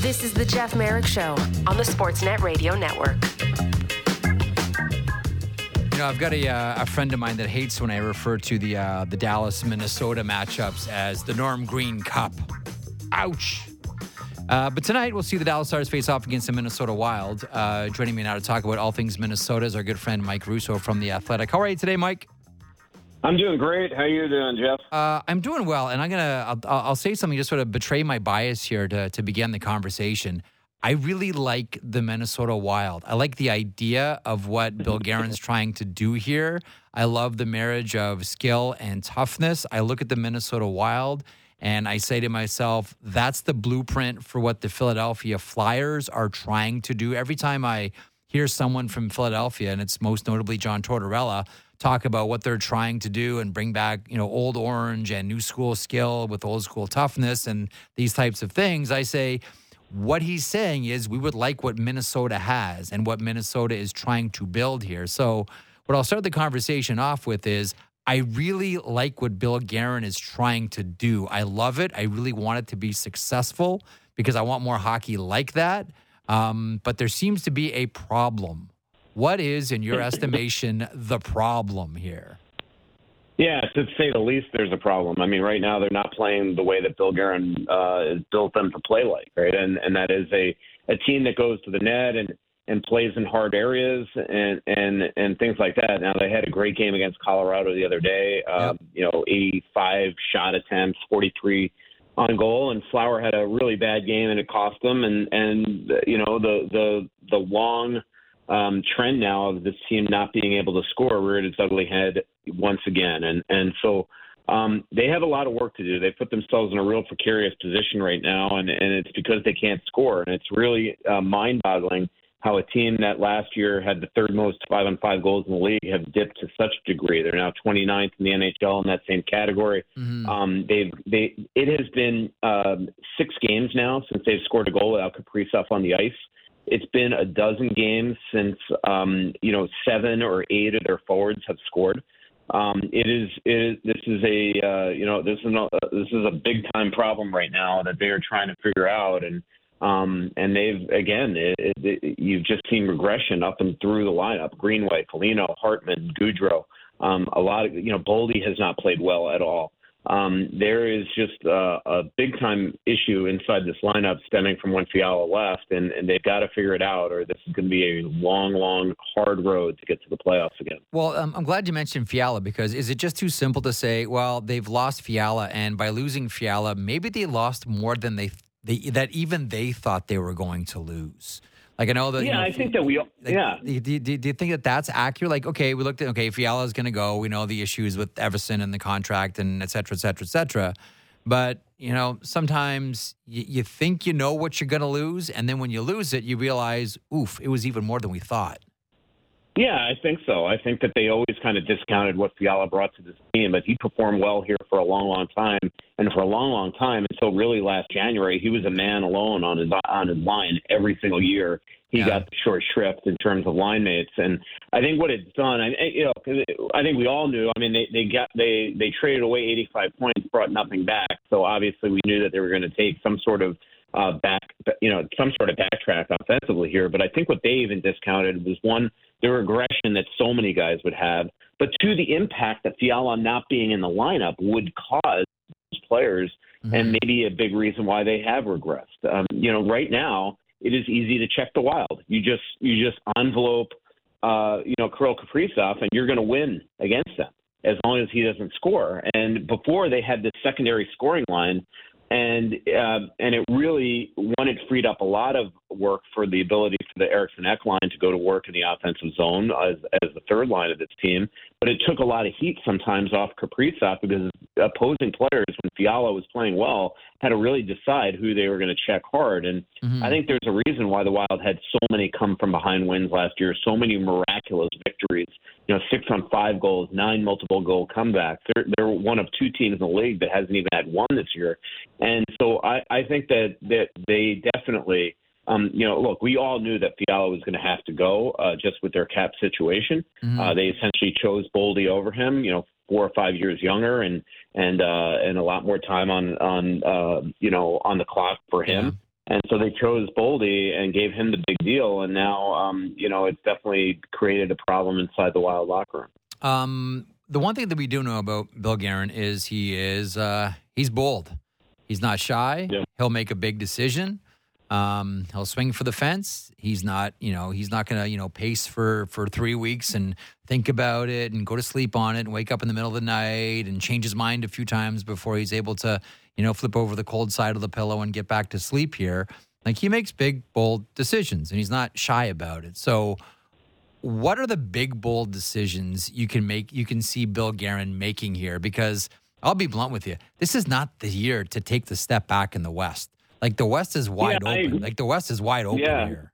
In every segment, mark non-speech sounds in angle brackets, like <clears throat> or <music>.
This is the Jeff Marek Show on the Sportsnet Radio Network. You know, I've got a, uh, a friend of mine that hates when I refer to the uh, the Dallas Minnesota matchups as the Norm Green Cup. Ouch. Uh, but tonight we'll see the Dallas Stars face off against the Minnesota Wild. Uh, joining me now to talk about all things Minnesota is our good friend Mike Russo from the Athletic. How are you today, Mike? I'm doing great. How are you doing, Jeff? Uh, I'm doing well, and I'm gonna I'll, I'll say something just sort of betray my bias here to to begin the conversation. I really like the Minnesota Wild. I like the idea of what Bill <laughs> Guerin's trying to do here. I love the marriage of skill and toughness. I look at the Minnesota Wild and I say to myself, that's the blueprint for what the Philadelphia Flyers are trying to do. Every time I hear someone from Philadelphia, and it's most notably John Tortorella, talk about what they're trying to do and bring back, you know, old orange and new school skill with old school toughness and these types of things, I say, what he's saying is we would like what Minnesota has and what Minnesota is trying to build here. So, what I'll start the conversation off with is I really like what Bill Guerin is trying to do. I love it. I really want it to be successful because I want more hockey like that. Um, but there seems to be a problem. What is, in your estimation, the problem here? Yeah, to say the least, there's a problem. I mean, right now they're not playing the way that Bill Guerin uh, has built them to play like, right? And and that is a a team that goes to the net and and plays in hard areas and and and things like that. Now they had a great game against Colorado the other day. Um, yep. You know, 85 shot attempts, 43 on goal, and Flower had a really bad game and it cost them. And and you know the the the long um, trend now of this team not being able to score reared its ugly head once again. And and so um, they have a lot of work to do. They put themselves in a real precarious position right now, and and it's because they can't score. And it's really uh, mind-boggling how a team that last year had the third most five on five goals in the league have dipped to such a degree. They're now 29th in the NHL in that same category. Mm-hmm. Um, they've they it has been um, six games now since they've scored a goal without Kaprizov on the ice. It's been a dozen games since um, you know seven or eight of their forwards have scored. Um, it is it, this is a uh, you know this is a, this is a big time problem right now that they are trying to figure out and um, and they've again it, it, you've just seen regression up and through the lineup Greenway, Foligno, Hartman, Gaudreau. Um, a lot of you know Boldy has not played well at all um, there is just uh, a big time issue inside this lineup stemming from when Fiala left, and, and they've got to figure it out, or this is going to be a long, long, hard road to get to the playoffs again. Well, um, I'm glad you mentioned Fiala because is it just too simple to say, well, they've lost Fiala, and by losing Fiala, maybe they lost more than they, they that even they thought they were going to lose? Like I know that. Yeah, you know, I think that we. all yeah. Do, do, do, you think that that's accurate? Like, okay, we looked at okay, Fiala's going to go. We know the issues with Evason and the contract and et cetera, et cetera, et cetera. But you know, sometimes you, you think you know what you're going to lose, and then when you lose it, you realize, oof, it was even more than we thought. Yeah, I think so. I think that they always kind of discounted what Fiala brought to this team, but he performed well here for a long, long time, and for a long, long time until really last January, he was a man alone on his on his line every single year. He yeah. got the short shrift in terms of line mates, and I think what it's done, I you know, cause I think we all knew. I mean, they they got they they traded away 85 points, brought nothing back, so obviously we knew that they were going to take some sort of uh, back, you know, some sort of backtrack offensively here. But I think what they even discounted was one the regression that so many guys would have, but two, the impact that Fiala not being in the lineup would cause players, mm-hmm. and maybe a big reason why they have regressed. Um, you know, right now it is easy to check the wild. You just you just envelope, uh, you know, Kirill Kaprizov, and you're going to win against them as long as he doesn't score. And before they had this secondary scoring line and uh, and it really one it freed up a lot of work for the ability for the Eriksson Ek line to go to work in the offensive zone as as the third line of this team. But it took a lot of heat sometimes off Kaprizov because opposing players, when Fiala was playing well, had to really decide who they were going to check hard. And mm-hmm. I think there's a reason why the Wild had so many come from behind wins last year, so many miraculous victories. You know, six on five goals, nine multiple goal comebacks. They're they're one of two teams in the league that hasn't even had one this year. And so I, I think that that they definitely um, you know, look, we all knew that Fiala was going to have to go uh, just with their cap situation. Mm-hmm. Uh, they essentially chose Boldy over him. You know, four or five years younger and and uh, and a lot more time on on uh, you know on the clock for him. And so they chose Boldy and gave him the big deal, and now um, you know it's definitely created a problem inside the Wild locker room. Um, the one thing that we do know about Bill Guerin is he is uh, he's bold. He's not shy. Yeah. He'll make a big decision. Um, he'll swing for the fence. He's not, you know, he's not going to, you know, pace for for three weeks and think about it and go to sleep on it and wake up in the middle of the night and change his mind a few times before he's able to, you know, flip over the cold side of the pillow and get back to sleep here. Like he makes big, bold decisions and he's not shy about it. So, what are the big, bold decisions you can make? You can see Bill Guerin making here because I'll be blunt with you. This is not the year to take the step back in the West. Like the West is wide Yeah, open. agree. Like the West is wide open Yeah. here.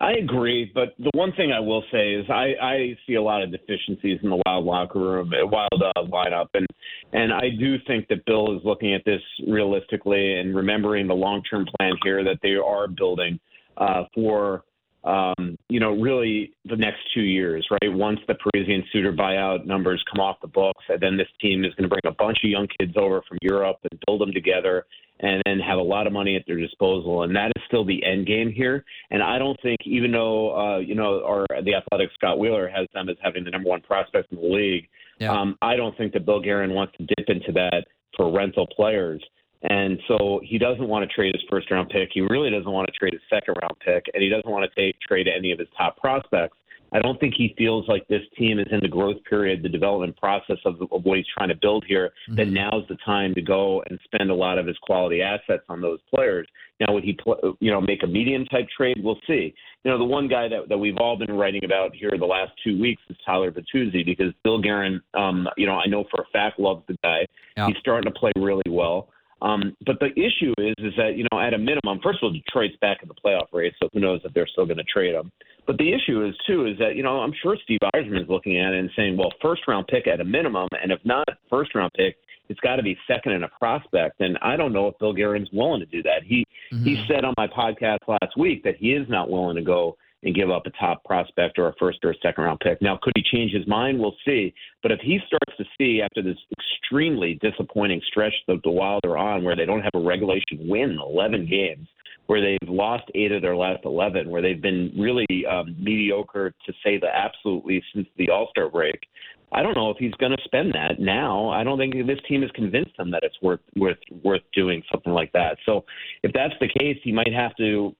I agree, but the one thing I will say is I, I see a lot of deficiencies in the Wild locker room, uh, Wild uh, lineup, and and I do think that Bill is looking at this realistically and remembering the long term plan here that they are building uh, for um, you know really the next two years, right? Once the Parise and Suter buyout numbers come off the books, and then this team is going to bring a bunch of young kids over from Europe and build them together and then have a lot of money at their disposal. And that is still the end game here. And I don't think, even though uh, you know, our the athletic Scott Wheeler has them as having the number one prospect in the league, Yeah. um, I don't think that Bill Guerin wants to dip into that for rental players. And so he doesn't want to trade his first round pick. He really doesn't want to trade his second round pick, and he doesn't want to take trade any of his top prospects. I don't think he feels like this team is in the growth period, the development process of, of what he's trying to build here. That Mhm. now's the time to go and spend a lot of his quality assets on those players. Now, would he, pl- you know, make a medium type trade? We'll see. You know, the one guy that, that we've all been writing about here the last two weeks is Tyler Bertuzzi because Bill Guerin, um, you know, I know for a fact loves the guy. Yeah. He's starting to play really well. Um, but the issue is, is that you know, at a minimum, first of all, Detroit's back in the playoff race, so who knows if they're still going to trade him. But the issue is too is that you know I'm sure Steve Yzerman is looking at it and saying, well, first round pick at a minimum, and if not first round pick, it's got to be second and a prospect. And I don't know if Bill Guerin's willing to do that. He he Mhm. said on my podcast last week that he is not willing to go and give up a top prospect or a first or a second round pick. Now, could he change his mind? We'll see. But if he starts to see after this extremely disappointing stretch that the Wild are on, where they don't have a regulation win 11 games, where they've lost eight of their last 11, where they've been really um, mediocre to say the absolute least since the All Star break. I don't know if he's going to spend that now. I don't think this team has convinced him that it's worth worth worth doing something like that. So if that's the case, he might have to.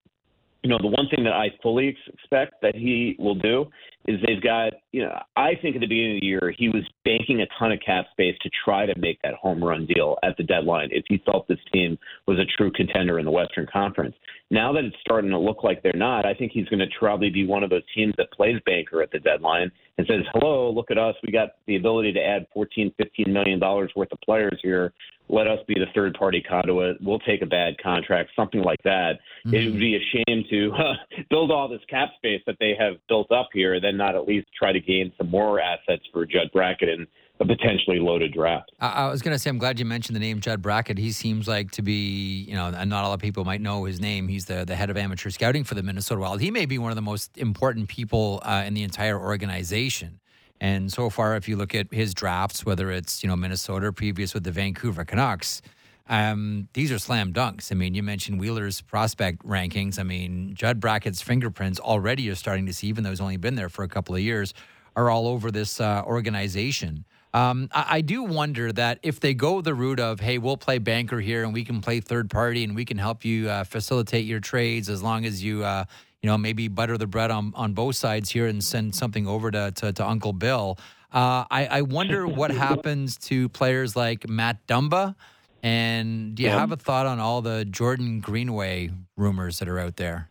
You know, the one thing that I fully expect that he will do is they've got. You know, I think at the beginning of the year he was banking a ton of cap space to try to make that home run deal at the deadline if he felt this team was a true contender in the Western Conference. Now that it's starting to look like they're not, I think he's going to probably be one of those teams that plays banker at the deadline and says, "Hello, look at us. We got the ability to add 14, 15 million dollars worth of players here. Let us be the third party conduit. We'll take a bad contract, something like that. It Mm-hmm. would be a shame to uh, <laughs> build all this cap space that they have built up here, then not at least try to gain some more assets for Judd Brackett and a potentially loaded draft." I, I was going to say, I'm glad you mentioned the name Judd Brackett. He seems like to be, you know, and not a lot of people might know his name. He's the, the head of amateur scouting for the Minnesota Wild. He may be one of the most important people uh, in the entire organization. And so far, if you look at his drafts, whether it's, you know, Minnesota or previous with the Vancouver Canucks, um, these are slam dunks. I mean, you mentioned Wheeler's prospect rankings. I mean, Judd Brackett's fingerprints already you're starting to see, even though he's only been there for a couple of years, are all over this uh, organization. Um, I, I do wonder that if they go the route of, hey, we'll play banker here and we can play third party and we can help you uh, facilitate your trades as long as you, uh, you know, maybe butter the bread on, on both sides here and send something over to, to, to Uncle Bill. Uh, I, I wonder what happens to players like Matt Dumba. And do you have a thought on all the Jordan Greenway rumors that are out there?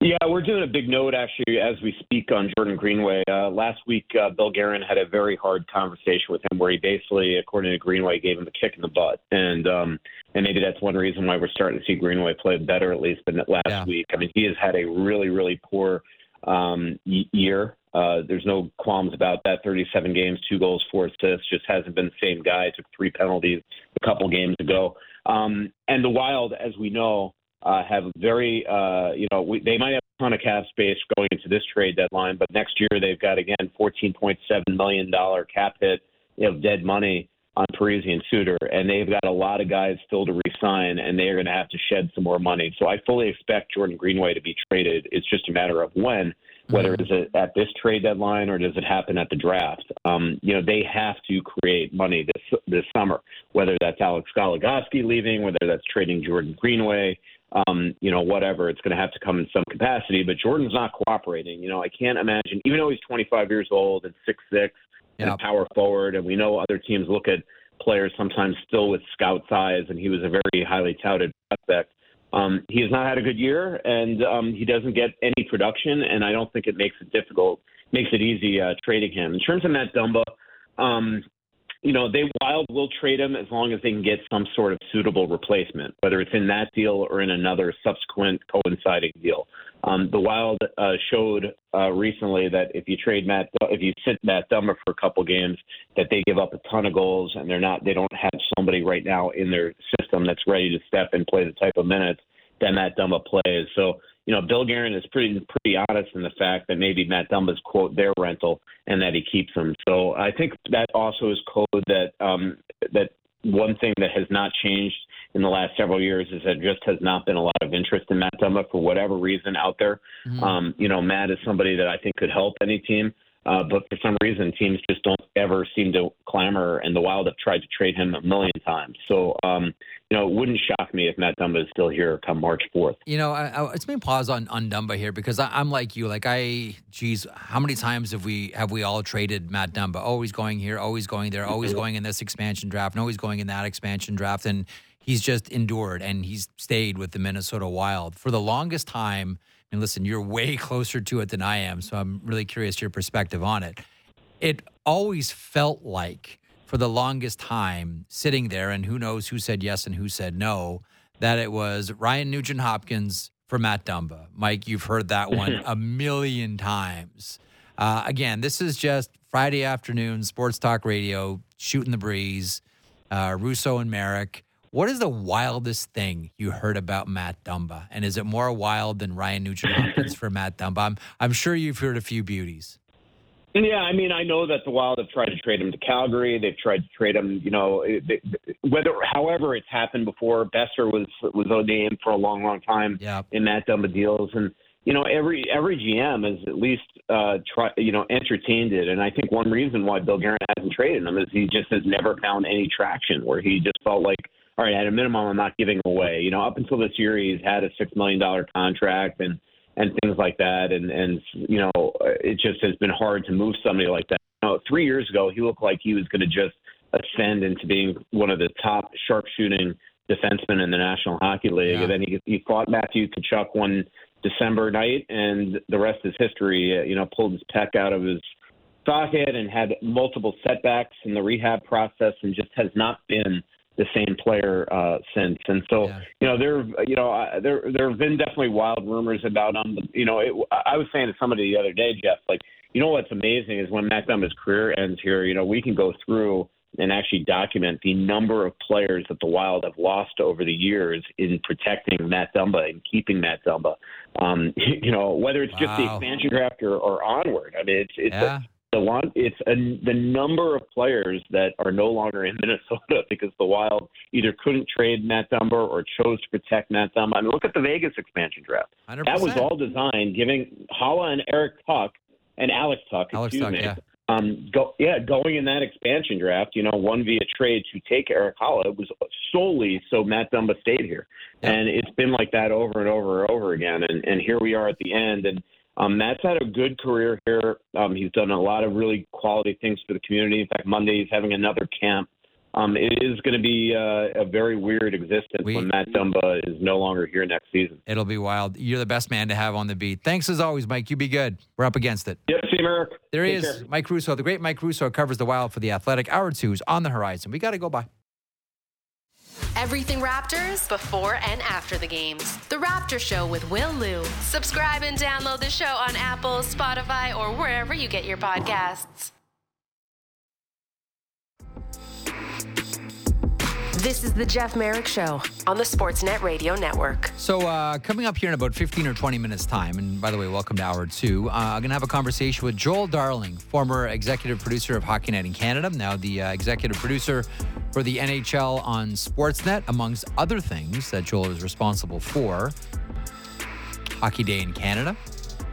Yeah, we're doing a big note actually as we speak on Jordan Greenway. Uh, last week, uh, Bill Guerin had a very hard conversation with him where he basically, according to Greenway, gave him a kick in the butt, and um, and maybe that's one reason why we're starting to see Greenway play better at least than last Yeah. week. I mean, he has had a really really poor um, y- year. Uh, there's no qualms about that. 37 games, two goals, four assists. Just hasn't been the same guy. Took three penalties a couple games ago. Um, and the Wild, as we know, uh, have very, uh, you know, we, they might have a ton of cap space going into this trade deadline, but next year they've got again 14.7 million dollar cap hit, you know, dead money. on Parise and Suter, and they've got a lot of guys still to resign, and they are going to have to shed some more money. So I fully expect Jordan Greenway to be traded. It's just a matter of when, whether mm-hmm. it's at this trade deadline or does it happen at the draft. Um, you know, they have to create money this this summer, whether that's Alex Goligoski leaving, whether that's trading Jordan Greenway. Um, you know, whatever, it's going to have to come in some capacity. But Jordan's not cooperating. You know, I can't imagine, even though he's 25 years old and six six and a power forward. And we know other teams look at players sometimes still with scout size, and he was a very highly touted prospect. Um, he has not had a good year, and um, he doesn't get any production, and I don't think it makes it difficult, makes it easy uh, trading him. In terms of Matt Dumba, um, you know, they Wild will trade him as long as they can get some sort of suitable replacement, whether it's in that deal or in another subsequent coinciding deal. Um, the Wild uh, showed uh, recently that if you trade Matt, if you sit Matt Dumba for a couple games, that they give up a ton of goals, and they're not, they don't have somebody right now in their system that's ready to step and play the type of minutes that Matt Dumba plays. So you know, Bill Guerin is pretty pretty honest in the fact that maybe Matt Dumba's quote their rental and that he keeps them. So I think that also is code that um, that one thing that has not changed in the last several years is that just has not been a lot of interest in Matt Dumba for whatever reason out there. Mm-hmm. Um, you know, Matt is somebody that I think could help any team. Uh, but for some reason, teams just don't ever seem to clamor, and the Wild have tried to trade him a million times. So, um, you know, it wouldn't shock me if Matt Dumba is still here come March 4th. You know, I, I, it's me pause on, on Dumba here because I, am like you. Like, I, geez, how many times have we have we all traded Matt Dumba? Always going here, always going there, always going in this expansion draft, and always going in that expansion draft. And he's just endured and he's stayed with the Minnesota Wild for the longest time – and listen, you're way <laughs> closer to it than I am, so I'm really curious your perspective on it. It always felt like, for the longest time, sitting there, and who knows who said yes and who said no, that it was Ryan Nugent Hopkins for Matt Dumba. Mike, you've heard that one <laughs> a million times. Uh, again, this is just Friday afternoon sports talk radio, shooting the breeze. Uh, Russo and Marek. What is the wildest thing you heard about Matt Dumba? And is it more wild than Ryan Nugent Hopkins for Matt Dumba? I'm, I'm sure you've heard a few beauties. Yeah, I mean, I know that the Wild have tried to trade him to Calgary. They've tried to trade him, you know, whether, however, it's happened before. Boeser was was a name for a long, long time in Matt Dumba deals, and you know, every every GM has at least uh, try, you know, entertained it. And I think one reason why Bill Guerin hasn't traded him is he just has never found any traction. Where he just felt like all right, at a minimum, I'm not giving away. You know, up until this year, he's had a six million dollar contract and and things like that, and and you know, it just has been hard to move somebody like that. You know, three years ago, he looked like he was going to just ascend into being one of the top sharpshooting defensemen in the National Hockey League, yeah. and then he he fought Matthew Tkachuk one December night, and the rest is history. You know, pulled his peck out of his socket and had multiple setbacks in the rehab process, and just has not been the same player uh, since. And so, yeah. you know, there, you know, uh, there, there have been definitely wild rumors about him. You know, it, I was saying to somebody the other day, Jeff, like, you know, what's amazing is when Matt Dumba's career ends here, you know, we can go through and actually document the number of players that the Wild have lost over the years in protecting Matt Dumba and keeping Matt Dumba. Um, <laughs> you know, whether it's wow. just the expansion draft or, or onward. I mean, it's it's yeah. a, the one it's a, the number of players that are no longer in <laughs> Minnesota because the Wild either couldn't trade Matt Dumba or chose to protect Matt Dumba. I mean, look at the Vegas expansion draft. 100%. That was all designed giving Haula and Eric Tuch and Alex Tuch, Alex excuse Tuch, me. Yeah. Um, go, yeah, going in that expansion draft, you know, one via trade to take Erik Haula was solely so Matt Dumba stayed here, yeah. and it's been like that over and over and over again. And and here we are at the end, and um, Matt's had a good career here. Um, he's done a lot of really quality things for the community. In fact, Monday he's having another camp. Um, it is going to be uh, a very weird existence we, when Matt Dumba is no longer here next season. It'll be wild. You're the best man to have on the beat. Thanks as always, Mike. You be good. We're up against it. Yep, see you, Marek. There he is, care. Mike Russo. The great Mike Russo covers the Wild for the Athletic. Hour two two's on the horizon. We got to go by. Everything Raptors before and after the games. The Raptor Show with Will Lou. Subscribe and download the show on Apple, Spotify, or wherever you get your podcasts. This is the Jeff Marek Show on the Sportsnet Radio Network. So, uh, coming up here in about 15 or 20 minutes' time, and by the way, welcome to hour two, uh, I'm going to have a conversation with Joel Darling, former executive producer of Hockey Night in Canada, now the uh, executive producer for the NHL on Sportsnet, amongst other things that Joel is responsible for. Hockey Day in Canada.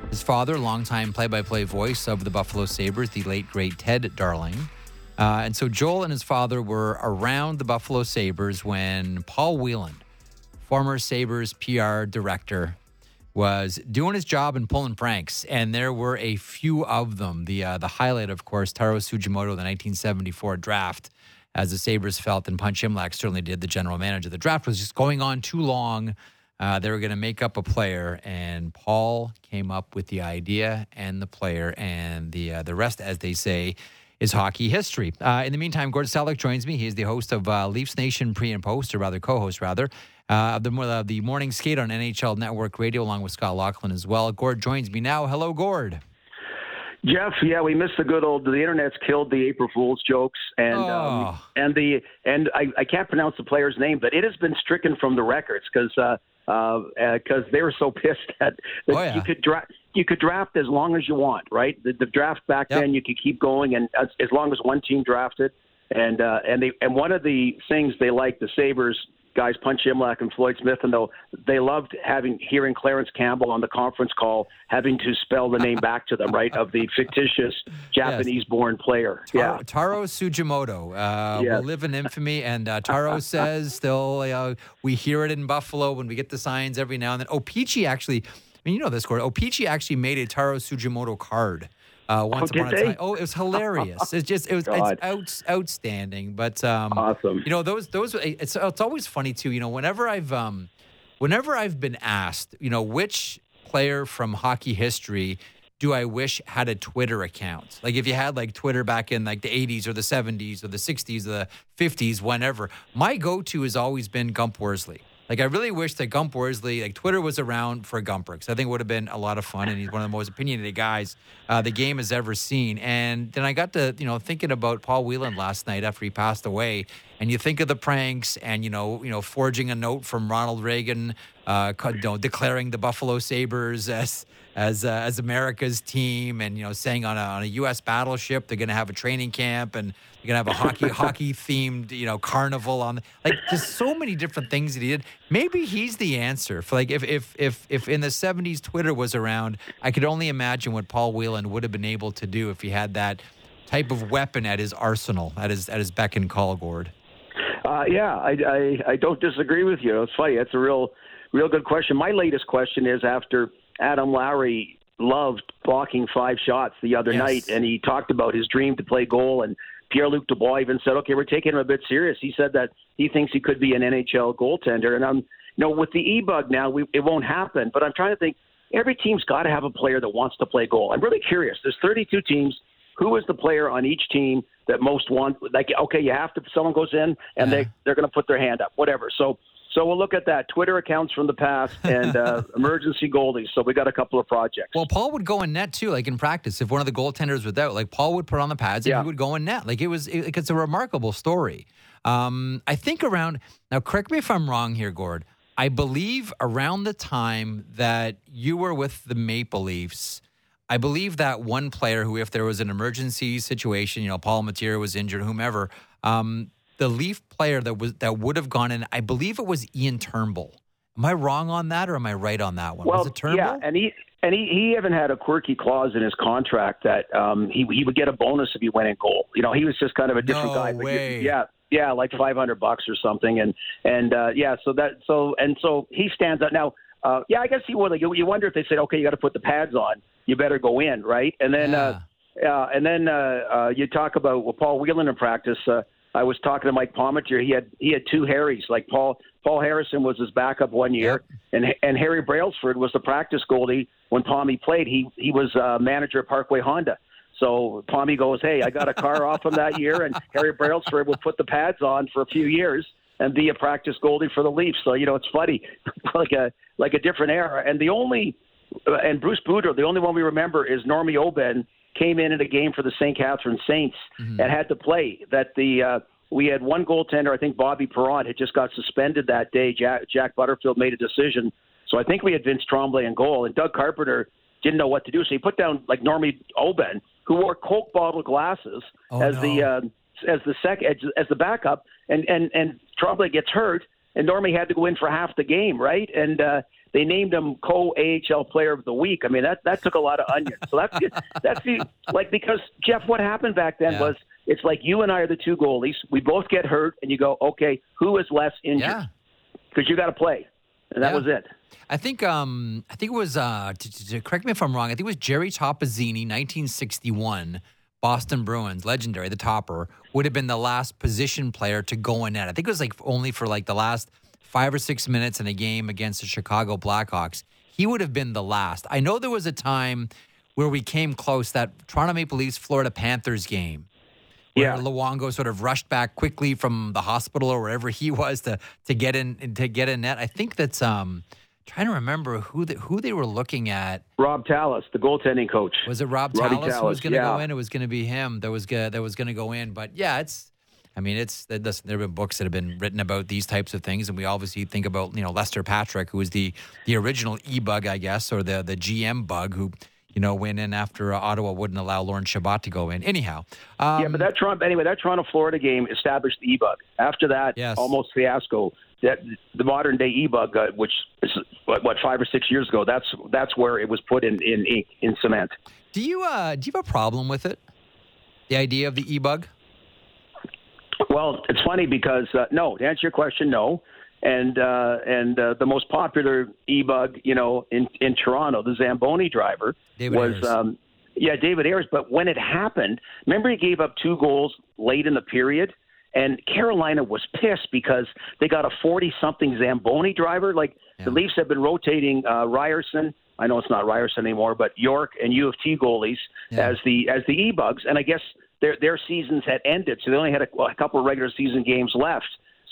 His father, longtime play by play voice of the Buffalo Sabres, the late, great Ted Darling. Uh, and so Joel and his father were around the Buffalo Sabres when Paul Wieland, former Sabres PR director, was doing his job and pulling pranks. And there were a few of them. The, uh, the highlight, of course, Taro Tsujimoto, the 1974 draft, as the Sabres felt, and Punch Imlach certainly did, the general manager. The draft was just going on too long. Uh, they were going to make up a player, and Paul came up with the idea and the player, and the uh, the rest, as they say, is hockey history. Uh, in the meantime, Gord Stellick joins me. He is the host of uh, Leafs Nation pre and post, or rather co-host rather, uh, of the, uh, the morning skate on NHL Network Radio, along with Scott Lachlan as well. Gord joins me now. Hello, Gord. Jeff, yeah, we missed the good old. The internet's killed the April Fool's jokes, and um, Oh. um, and the and I, I can't pronounce the player's name, but it has been stricken from the records because uh, uh, because they were so <laughs> pissed that, that Oh, yeah. you could draft you could draft as long as you want, right? The, the draft back Yep. then you could keep going, and as, as long as one team drafted, and uh, and they and one of the things they liked the Sabres guys, Punch Imlach and Floyd Smith, and though they loved having hearing Clarence Campbell on the conference call having to spell the name back to them, right, of the fictitious <laughs> Japanese-born player. Taro, Yeah. Taro Tsujimoto uh, Yes. will live in infamy, and uh, <laughs> Taro says still uh, we hear it in Buffalo when we get the signs every now and then. Oh, Peachy actually, mean, you know this, Gord. O-Pee-Chee actually made a Taro Tsujimoto card. Uh, once did upon a time. Oh, it was hilarious. It's just it was God. it's out, outstanding. But um, Awesome. You know those those it's it's always funny too. You know whenever I've um, whenever I've been asked, you know which player from hockey history do I wish had a Twitter account? Like if you had like Twitter back in like the 80s or the 70s or the 60s or the 50s, whenever. My go-to has always been Gump Worsley. Like I really wish that Gump Worsley, like Twitter was around for Gumper because I think it would have been a lot of fun, and he's one of the most opinionated guys uh, the game has ever seen. And then I got to you know thinking about Paul Wieland last night after he passed away, and you think of the pranks and you know you know forging a note from Ronald Reagan, uh, you know, declaring the Buffalo Sabres as as uh, as America's team, and you know saying on a on a U.S. battleship they're going to have a training camp and you're gonna have a hockey <laughs> hockey themed you know carnival on like just so many different things that he did. Maybe he's the answer for like if if if if in the 70s Twitter was around, I could only imagine what Paul Wieland would have been able to do if he had that type of weapon at his arsenal, at his at his beck and call, Gord. Uh, yeah, I, I I don't disagree with you. It's funny. It's a real real good question. My latest question is after Adam Lowry loved blocking five shots the other Yes. night, and he talked about his dream to play goal, and Pierre Luc Dubois even said, "Okay, we're taking him a bit serious." He said that he thinks he could be an NHL goaltender, and I'm you know with the e bug now, we, it won't happen. But I'm trying to think. Every team's got to have a player that wants to play goal. I'm really curious. There's 32 teams. Who is the player on each team that most want? Like, okay, you have to. Someone goes in and Yeah. they they're going to put their hand up, whatever. So so we'll look at that. Twitter accounts from the past and uh, <laughs> emergency goalies. So we got a couple of projects. Well, Paul would go in net too, like in practice. If one of the goaltenders was out, like Paul would put on the pads and Yeah. he would go in net. Like it was, it, like, it's a remarkable story. Um, I think around now, correct me if I'm wrong here, Gord. I believe around the time that you were with the Maple Leafs, I believe that one player who, if there was an emergency situation, you know, Palmateer was injured, whomever, um, the Leaf player that was that would have gone in, I believe it was Ian Turnbull. Am I wrong on that, or am I right on that one? well, was it Turnbull? yeah, and he and he, he even had a quirky clause in his contract that um, he he would get a bonus if he went in goal. You know, he was just kind of a different No guy. but way. yeah, yeah, like 500 bucks or something, and and uh, yeah, so that so and so he stands out now. Uh, yeah, I guess he would. Like, you, you wonder if they said, okay, you got to put the pads on. You better go in, right? And then. Uh, Yeah, and then uh, uh, you talk about well, Paul Wieland in practice. Uh, I was talking to Mike Palmateer. He had he had two Harrys. Like Paul Paul Harrison was his backup one year, and and Harry Brailsford was the practice goalie when Palmy played. He he was uh, manager at Parkway Honda. So Palmy goes, hey, I got a car off him that year, and Harry Brailsford would put the pads on for a few years and be a practice goalie for the Leafs. So you know it's funny, <laughs> like a like a different era. And the only uh, and Bruce Boudreau, the only one we remember is Normie Oben came in in a game for the St. Catharines Saints and had to play. That the uh, we had one goaltender. I think Bobby Perron had just got suspended that day. Jack, Jack Butterfield made a decision, so I think we had Vince Tremblay in goal, and Doug Carpenter didn't know what to do, so he put down like Normie Oben, who wore Coke bottle glasses Oh, as no. the uh, as the sec as, as the backup, and and and Tremblay gets hurt, and Normie had to go in for half the game, right? And uh, they named him co AHL Player of the Week. I mean that that took a lot of onions. So that's that's the like because Jeff, what happened back then Yeah. was it's like you and I are the two goalies. We both get hurt, and you go, okay, who is less injured? Yeah. Because you got to play, and that Yeah. was it. I think um I think it was uh t- t- t- correct me if I'm wrong. I think it was Jerry Toppazzini, 1961, Boston Bruins, legendary, the topper, would have been the last position player to go in net. I think it was like only for like the last five or six minutes in a game against the Chicago Blackhawks. He would have been the last. I know there was a time where we came close that Toronto Maple Leafs Florida Panthers game where Yeah. Luongo sort of rushed back quickly from the hospital or wherever he <laughs> was to to get in to get in net. I think that's um trying to remember who the, who they were looking at. Rob Tallas, the goaltending coach. Was it Rob Robbie Tallas who was going to go in? It was going to be him that was gonna, that was going to go in. But yeah, it's. I mean, it's there have been books that have been written about these types of things, and we obviously think about you know Lester Patrick, who was the the original e bug, I guess, or the the GM bug, who you know went in after uh, Ottawa wouldn't allow Lorne Chabot to go in. Anyhow, um, yeah, but that Toronto anyway, that Toronto Florida game established the e-bug. After that, Yes. almost fiasco. That the modern day e-bug, uh, which is what, what five or six years ago, that's that's where it was put in in ink in cement. Do you uh do you have a problem with it? The idea of the e bug? Well, it's funny because uh, no, to answer your question, no. And uh, and uh, the most popular e-bug, you know, in in Toronto, the Zamboni driver David was Ayres. um, yeah, David Ayres. But when it happened, remember he gave up two goals late in the period, and Carolina was pissed because they got a forty-something Zamboni driver. Like Yeah. the Leafs have been rotating uh, Ryerson. I know it's not Ryerson anymore, but York and U of T goalies Yeah. as the as the e-bugs, and I guess their their seasons had ended, so they only had a, a couple of regular season games left.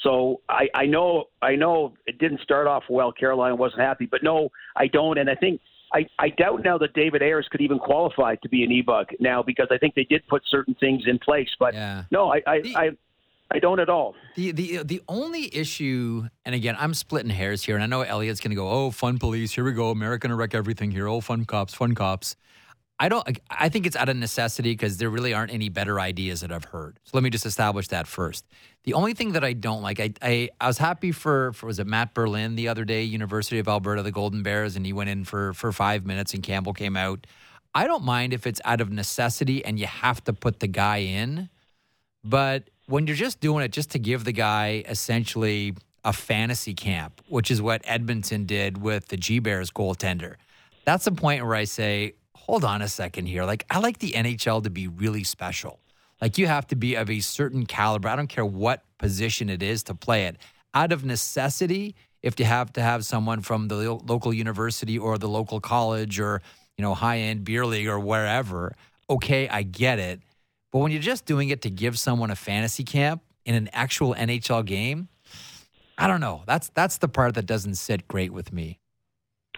So I, I know I know it didn't start off well. Carolina wasn't happy, but no, I don't, and I think I, I doubt now that David Ayres could even qualify to be an e-bug now because I think they did put certain things in place. But Yeah. no, I I, The- I I don't at all. The the the only issue, and again, I'm splitting hairs here, and I know Elliotte's going to go, "Oh, fun police, here we go, America gonna wreck everything here. Oh, fun cops, fun cops." I don't. I think it's out of necessity because there really aren't any better ideas that I've heard. So let me just establish that first. The only thing that I don't like, I I, I was happy for, for was it Matt Berlin the other day, University of Alberta, the Golden Bears, and he went in for for five minutes, and Campbell came out. I don't mind if it's out of necessity and you have to put the guy in. But when you're just doing it just to give the guy essentially a fantasy camp, which is what Edmonton did with the G Bears goaltender, that's the point where I say, hold on a second here. Like, I like the NHL to be really special. Like, you have to be of a certain caliber. I don't care what position it is to play it. Out of necessity, if you have to have someone from the local university or the local college or, you know, high end beer league or wherever, okay, I get it. But when you're just doing it to give someone a fantasy camp in an actual NHL game, I don't know. That's that's the part that doesn't sit great with me.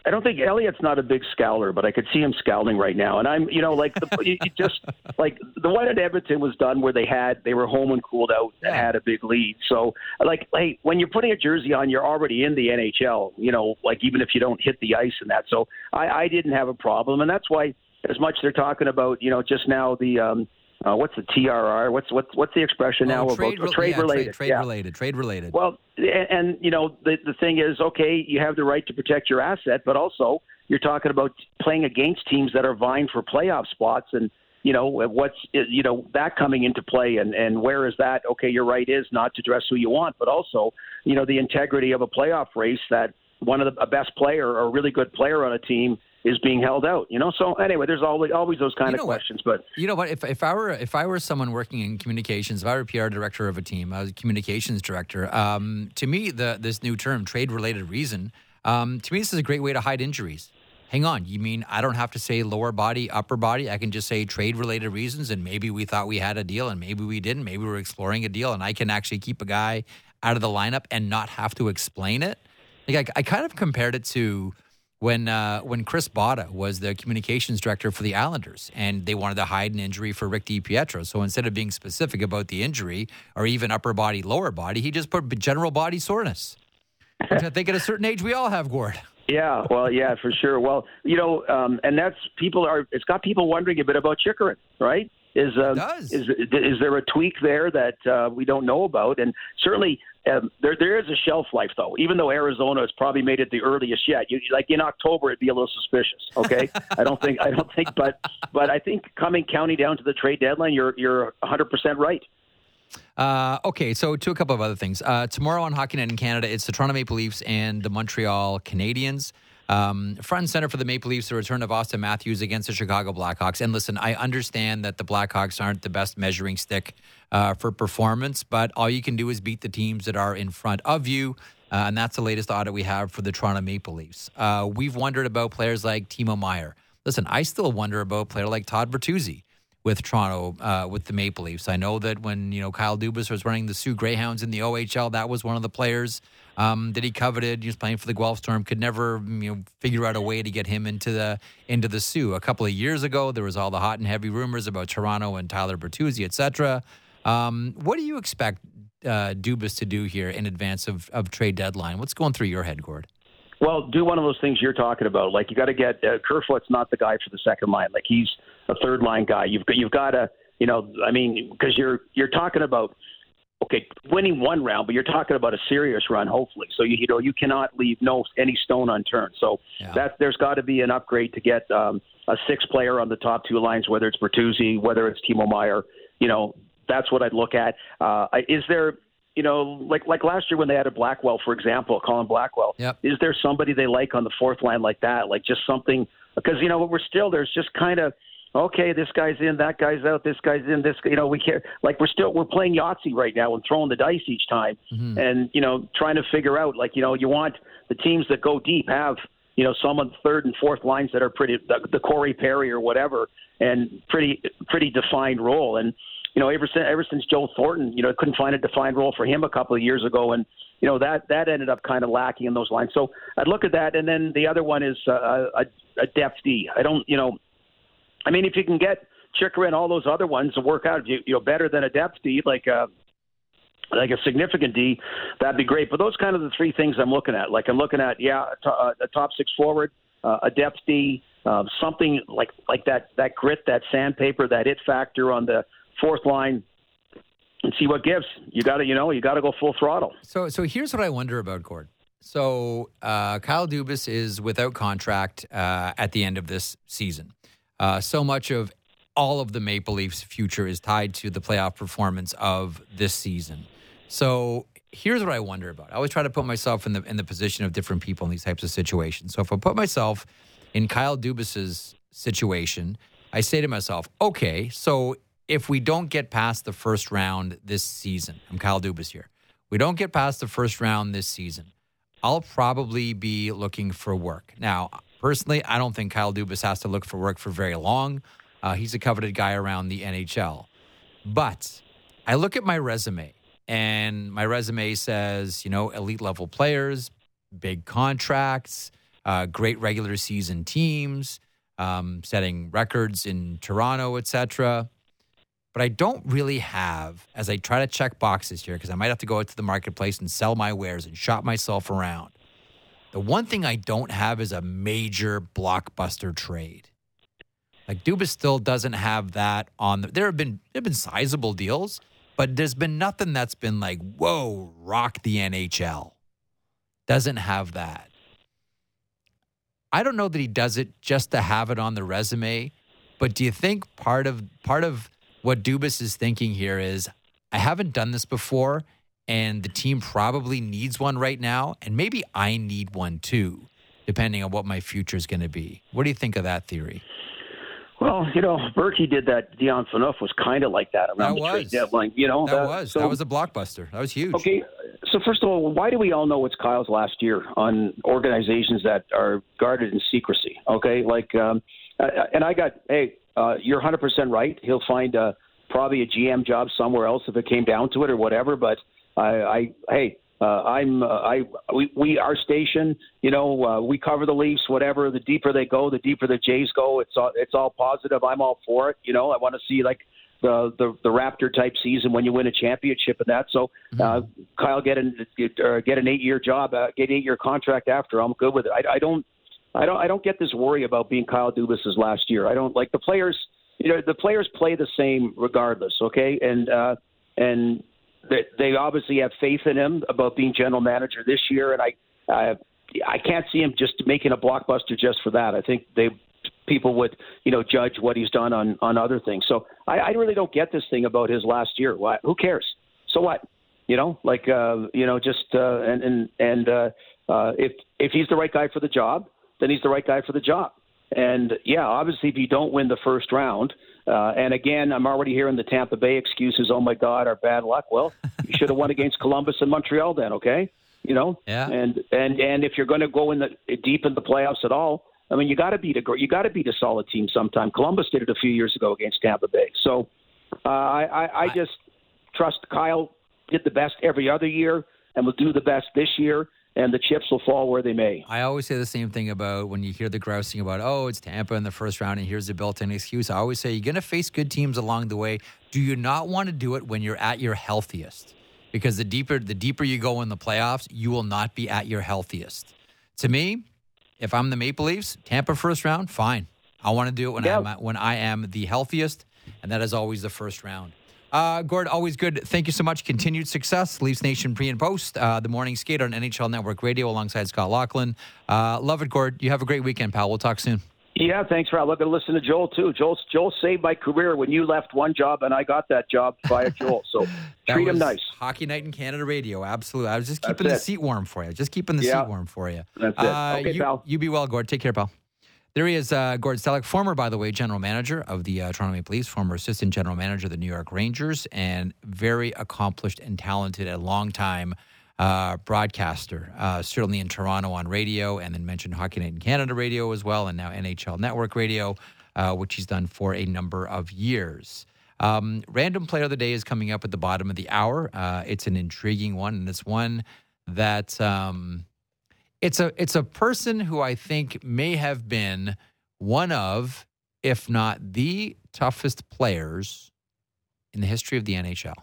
I don't think Elliotte's not a big scowler, but I could see him scowling right now. And I'm, you know, like the, you just <laughs> like the one at Edmonton was done where they had they were home and cooled out and had a big lead. So like, hey, when you're putting a jersey on, you're already in the NHL. You know, like even if you don't hit the ice and that. So I, I didn't have a problem, and that's why as much they're talking about, you know, just now the. um uh, what's the TRR? What's what's what's the expression now Oh, about rel- trade yeah, related? Trade, trade yeah. related. Trade related. Well, and, and you know the the thing is, okay, you have the right to protect your asset, but also you're talking about playing against teams that are vying for playoff spots, and you know what's you know that coming into play, and and where is that? Okay, your right is not to dress who you want, but also you know the integrity of a playoff race that one of the a best player or a really good player on a team is being held out. You know, so anyway, there's always always those kind You of what? questions, but You know what? If if I were if I were someone working in communications, if I were a PR director of a team, I was a communications director. Um, to me, the this new term, trade related reason, um, to me, this is a great way to hide injuries. Hang on, you mean I don't have to say lower body, upper body? I can just say trade related reasons, and maybe we thought we had a deal, and maybe we didn't. Maybe we're exploring a deal, and I can actually keep a guy out of the lineup and not have to explain it. Like I, I kind of compared it to when uh, when Chris Botta was the communications director for the Islanders, and they wanted to hide an injury for Rick DiPietro. So instead of being specific about the injury or even upper body, lower body, he just put general body soreness. Which I think at a certain age we all have, Gord. Yeah, well, yeah, for sure. Well, you know, um, and that's people are. It's got people wondering a bit about Chychrun, right? Is uh, is is there a tweak there that uh, we don't know about? And certainly, um, there there is a shelf life though. Even though Arizona has probably made it the earliest yet, you, like in October, it'd be a little suspicious. Okay, <laughs> I don't think I don't think, but but I think coming county down to the trade deadline, you're you're 100 percent right. Uh, okay, so to a couple of other things. Uh, tomorrow on Hockey Night in Canada, it's the Toronto Maple Leafs and the Montreal Canadiens. Um, front and center for the Maple Leafs, the return of Auston Matthews against the Chicago Blackhawks. And listen, I understand that the Blackhawks aren't the best measuring stick uh, for performance, but all you can do is beat the teams that are in front of you. Uh, and that's the latest audit we have for the Toronto Maple Leafs. Uh, we've wondered about players like Timo Meier. Listen, I still wonder about a player like Todd Bertuzzi with Toronto uh, with the Maple Leafs. I know that when you know Kyle Dubas was running the Soo Greyhounds in the OHL, that was one of the players um, that he coveted. He was playing for the Guelph Storm. Could never you know figure out a way to get him into the into the Soo. A couple of years ago, there was all the hot and heavy rumors about Toronto and Tyler Bertuzzi, etc. Um, what do you expect uh, Dubas to do here in advance of, of trade deadline? What's going through your head, Gord? Well, do one of those things you're talking about. Like you got to get uh, Kerfoot's not the guy for the second line. Like he's a third line guy. You've got you've got to you know I mean because you're you're talking about okay winning one round, but you're talking about a serious run hopefully. So you you know you cannot leave no any stone unturned. So yeah. that there's got to be an upgrade to get um, a six player on the top two lines, whether it's Bertuzzi, whether it's Timo Meier. You know that's what I'd look at. Uh, is there you know, like like last year when they added Blackwell, for example, Colin Blackwell. Yep. Is there somebody they like on the fourth line like that? Like just something because you know we're still there's just kind of okay, this guy's in, that guy's out, this guy's in, this you know we can't like we're still we're playing Yahtzee right now and throwing the dice each time, mm-hmm. and you know trying to figure out like you know you want the teams that go deep have you know some of the third and fourth lines that are pretty the, the Corey Perry or whatever and pretty pretty defined role and you know, ever since ever since Joe Thornton, you know, couldn't find a defined role for him a couple of years ago, and you know that that ended up kind of lacking in those lines. So I'd look at that, and then the other one is uh, a, a depth D. I don't, you know, I mean, if you can get Chychrun and all those other ones to work out, you, you know, better than a depth D, like a uh, like a significant D, that'd be great. But those kind of the three things I'm looking at. Like I'm looking at, yeah, a, uh, top six forward, uh, a depth D, uh, something like like that that grit, that sandpaper, that it factor on the fourth line and see what gives. You got to, you know, you got to go full throttle. So, so here's what I wonder about Gord. So, uh, Kyle Dubas is without contract uh, at the end of this season. Uh, so much of all of the Maple Leafs' future is tied to the playoff performance of this season. So, here's what I wonder about. I always try to put myself in the in the position of different people in these types of situations. So, if I put myself in Kyle Dubas's situation, I say to myself, okay, so if we don't get past the first round this season, I'm Kyle Dubas here. We don't get past the first round this season. I'll probably be looking for work. Now, personally, I don't think Kyle Dubas has to look for work for very long. Uh, he's a coveted guy around the NHL. But I look at my resume, and my resume says, you know, elite level players, big contracts, uh, great regular season teams, um, setting records in Toronto, etc but I don't really have, as I try to check boxes here, because I might have to go out to the marketplace and sell my wares and shop myself around. The one thing I don't have is a major blockbuster trade. Like Dubas still doesn't have that on the, there have been there have been sizable deals, but there's been nothing that's been like, whoa, rock the NHL. Doesn't have that. I don't know that he does it just to have it on the resume, but do you think part of part of what Dubas is thinking here is I haven't done this before, and the team probably needs one right now, and maybe I need one too, depending on what my future is going to be. What do you think of that theory? Well, you know, Burkie did that. Dion Phaneuf was kind of like that around that the was. trade deadline. You know, that, that was so, that was a blockbuster. That was huge. Okay, so first of all, why do we all know it's Kyle's last year on organizations that are guarded in secrecy? Okay, like, um, and I got hey, uh, you're 100% right. He'll find a, probably a GM job somewhere else if it came down to it or whatever. But I, I hey, uh, I'm uh, I we, we our station, you know, uh, we cover the Leafs. Whatever, the deeper they go, the deeper the Jays go. It's all it's all positive. I'm all for it. You know, I want to see like the, the the Raptor type season when you win a championship and that. So uh, mm-hmm. Kyle get an uh, get an eight year job, uh, get eight year contract after. I'm good with it. I, I don't I don't I don't get this worry about being Kyle Dubas's last year. I don't like the players. You know, the players play the same regardless. Okay, and uh, and they, they obviously have faith in him about being general manager this year, and I, I I can't see him just making a blockbuster just for that. I think they people would you know judge what he's done on on other things. So I, I really don't get this thing about his last year. Why? Who cares? So what? You know, like uh, you know, just uh, and and and uh, uh, if if he's the right guy for the job, then he's the right guy for the job. And yeah, obviously, if you don't win the first round, uh, and again, I'm already hearing the Tampa Bay excuses. Oh my God, our bad luck. Well, you should have won against Columbus and Montreal then, okay? You know, yeah. And and and if you're going to go in the deep in the playoffs at all, I mean, you got to beat a you got to beat a solid team sometime. Columbus did it a few years ago against Tampa Bay. So uh, I, I I just trust Kyle did the best every other year and will do the best this year and the chips will fall where they may. I always say the same thing about when you hear the grousing about, oh, it's Tampa in the first round and here's the built in excuse. I always say you're going to face good teams along the way. Do you not want to do it when you're at your healthiest? Because the deeper the deeper you go in the playoffs, you will not be at your healthiest. To me, if I'm the Maple Leafs, Tampa first round, fine. I want to do it when I'm when I am the healthiest, and that is always the first round. Uh, Gord, always good. Thank you so much. Continued success. Leafs Nation pre and post. Uh, the morning skate on NHL Network Radio alongside Scott Laughlin. Uh, love it, Gord. You have a great weekend, pal. We'll talk soon. Yeah, thanks, Rob. I'm going to listen to Joel too. Joel, Joel saved my career when you left one job and I got that job via Joel. So <laughs> treat him nice. Hockey Night in Canada Radio. Absolutely. I was just keeping the seat warm for you. Just keeping the yeah. seat warm for you. That's it. Uh, okay, you, pal. You be well, Gord. Take care, pal. There he is, uh, Gord Stellick, former, by the way, general manager of the uh, Toronto Maple Leafs, former assistant general manager of the New York Rangers, and very accomplished and talented and long-time uh, broadcaster, uh, certainly in Toronto on radio, and then mentioned Hockey Night in Canada radio as well, and now NHL Network radio, uh, which he's done for a number of years. Um, random player of the day is coming up at the bottom of the hour. Uh, it's an intriguing one, and it's one that. Um, it's a it's a person who I think may have been one of, if not the toughest players in the history of the NHL.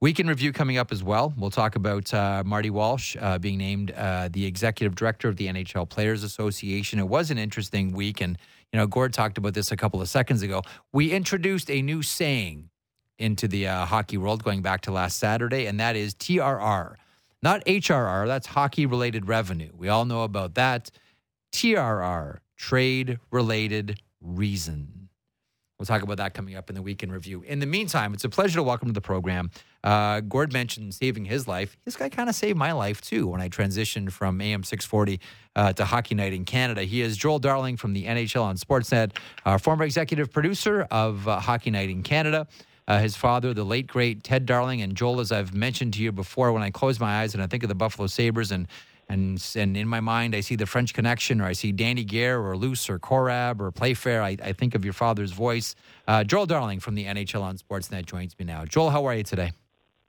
Weekend review coming up as well. We'll talk about uh, Marty Walsh uh, being named uh, the executive director of the NHL Players Association. It was an interesting week, and you know, Gord talked about this a couple of seconds ago. We introduced a new saying into the uh, hockey world going back to last Saturday, and that is TRR not HRR, that's hockey related revenue. We all know about that. TRR, trade related reason. We'll talk about that coming up in the weekend review. In the meantime, it's a pleasure to welcome to the program. Uh, Gord mentioned saving his life. This guy kind of saved my life too when I transitioned from AM 640 uh, to Hockey Night in Canada. He is Joel Darling from the NHL on Sportsnet, uh, former executive producer of uh, Hockey Night in Canada uh, his father, the late great Ted Darling, and Joel, as I've mentioned to you before, when I close my eyes and I think of the Buffalo Sabres and and and in my mind I see the French Connection or I see Danny Gare or Luce or Korab or Playfair. I, I think of your father's voice. Uh, Joel Darling from the NHL on Sportsnet joins me now. Joel, how are you today?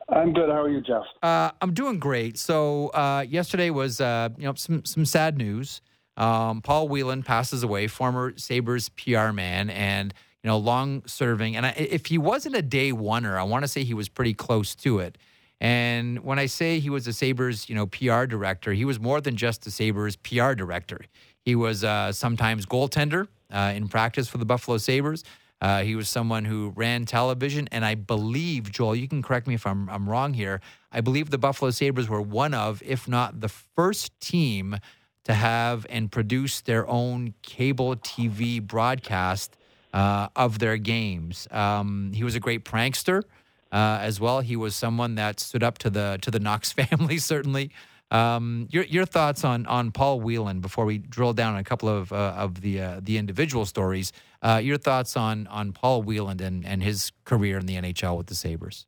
I'm good. How are you, Jeff? Uh, I'm doing great. So uh, yesterday was uh, you know some some sad news. Um, Paul Wieland passes away, former Sabres PR man, and you know, long serving. And I, if he wasn't a day oneer, I want to say he was pretty close to it. And when I say he was a Sabres, you know, PR director, he was more than just a Sabres PR director. He was uh, sometimes goaltender uh, in practice for the Buffalo Sabres. Uh, he was someone who ran television, and I believe, Joel, you can correct me if I'm, I'm wrong here. I believe the Buffalo Sabres were one of, if not the first team to have and produce their own cable TV broadcast uh, of their games. Um, he was a great prankster uh, as well. He was someone that stood up to the to the Knox <laughs> family. Certainly, um, your your thoughts on on Paul Wieland before we drill down on a couple of uh, of the uh, the individual stories. Uh, your thoughts on on Paul Wieland and and his career in the NHL with the Sabres.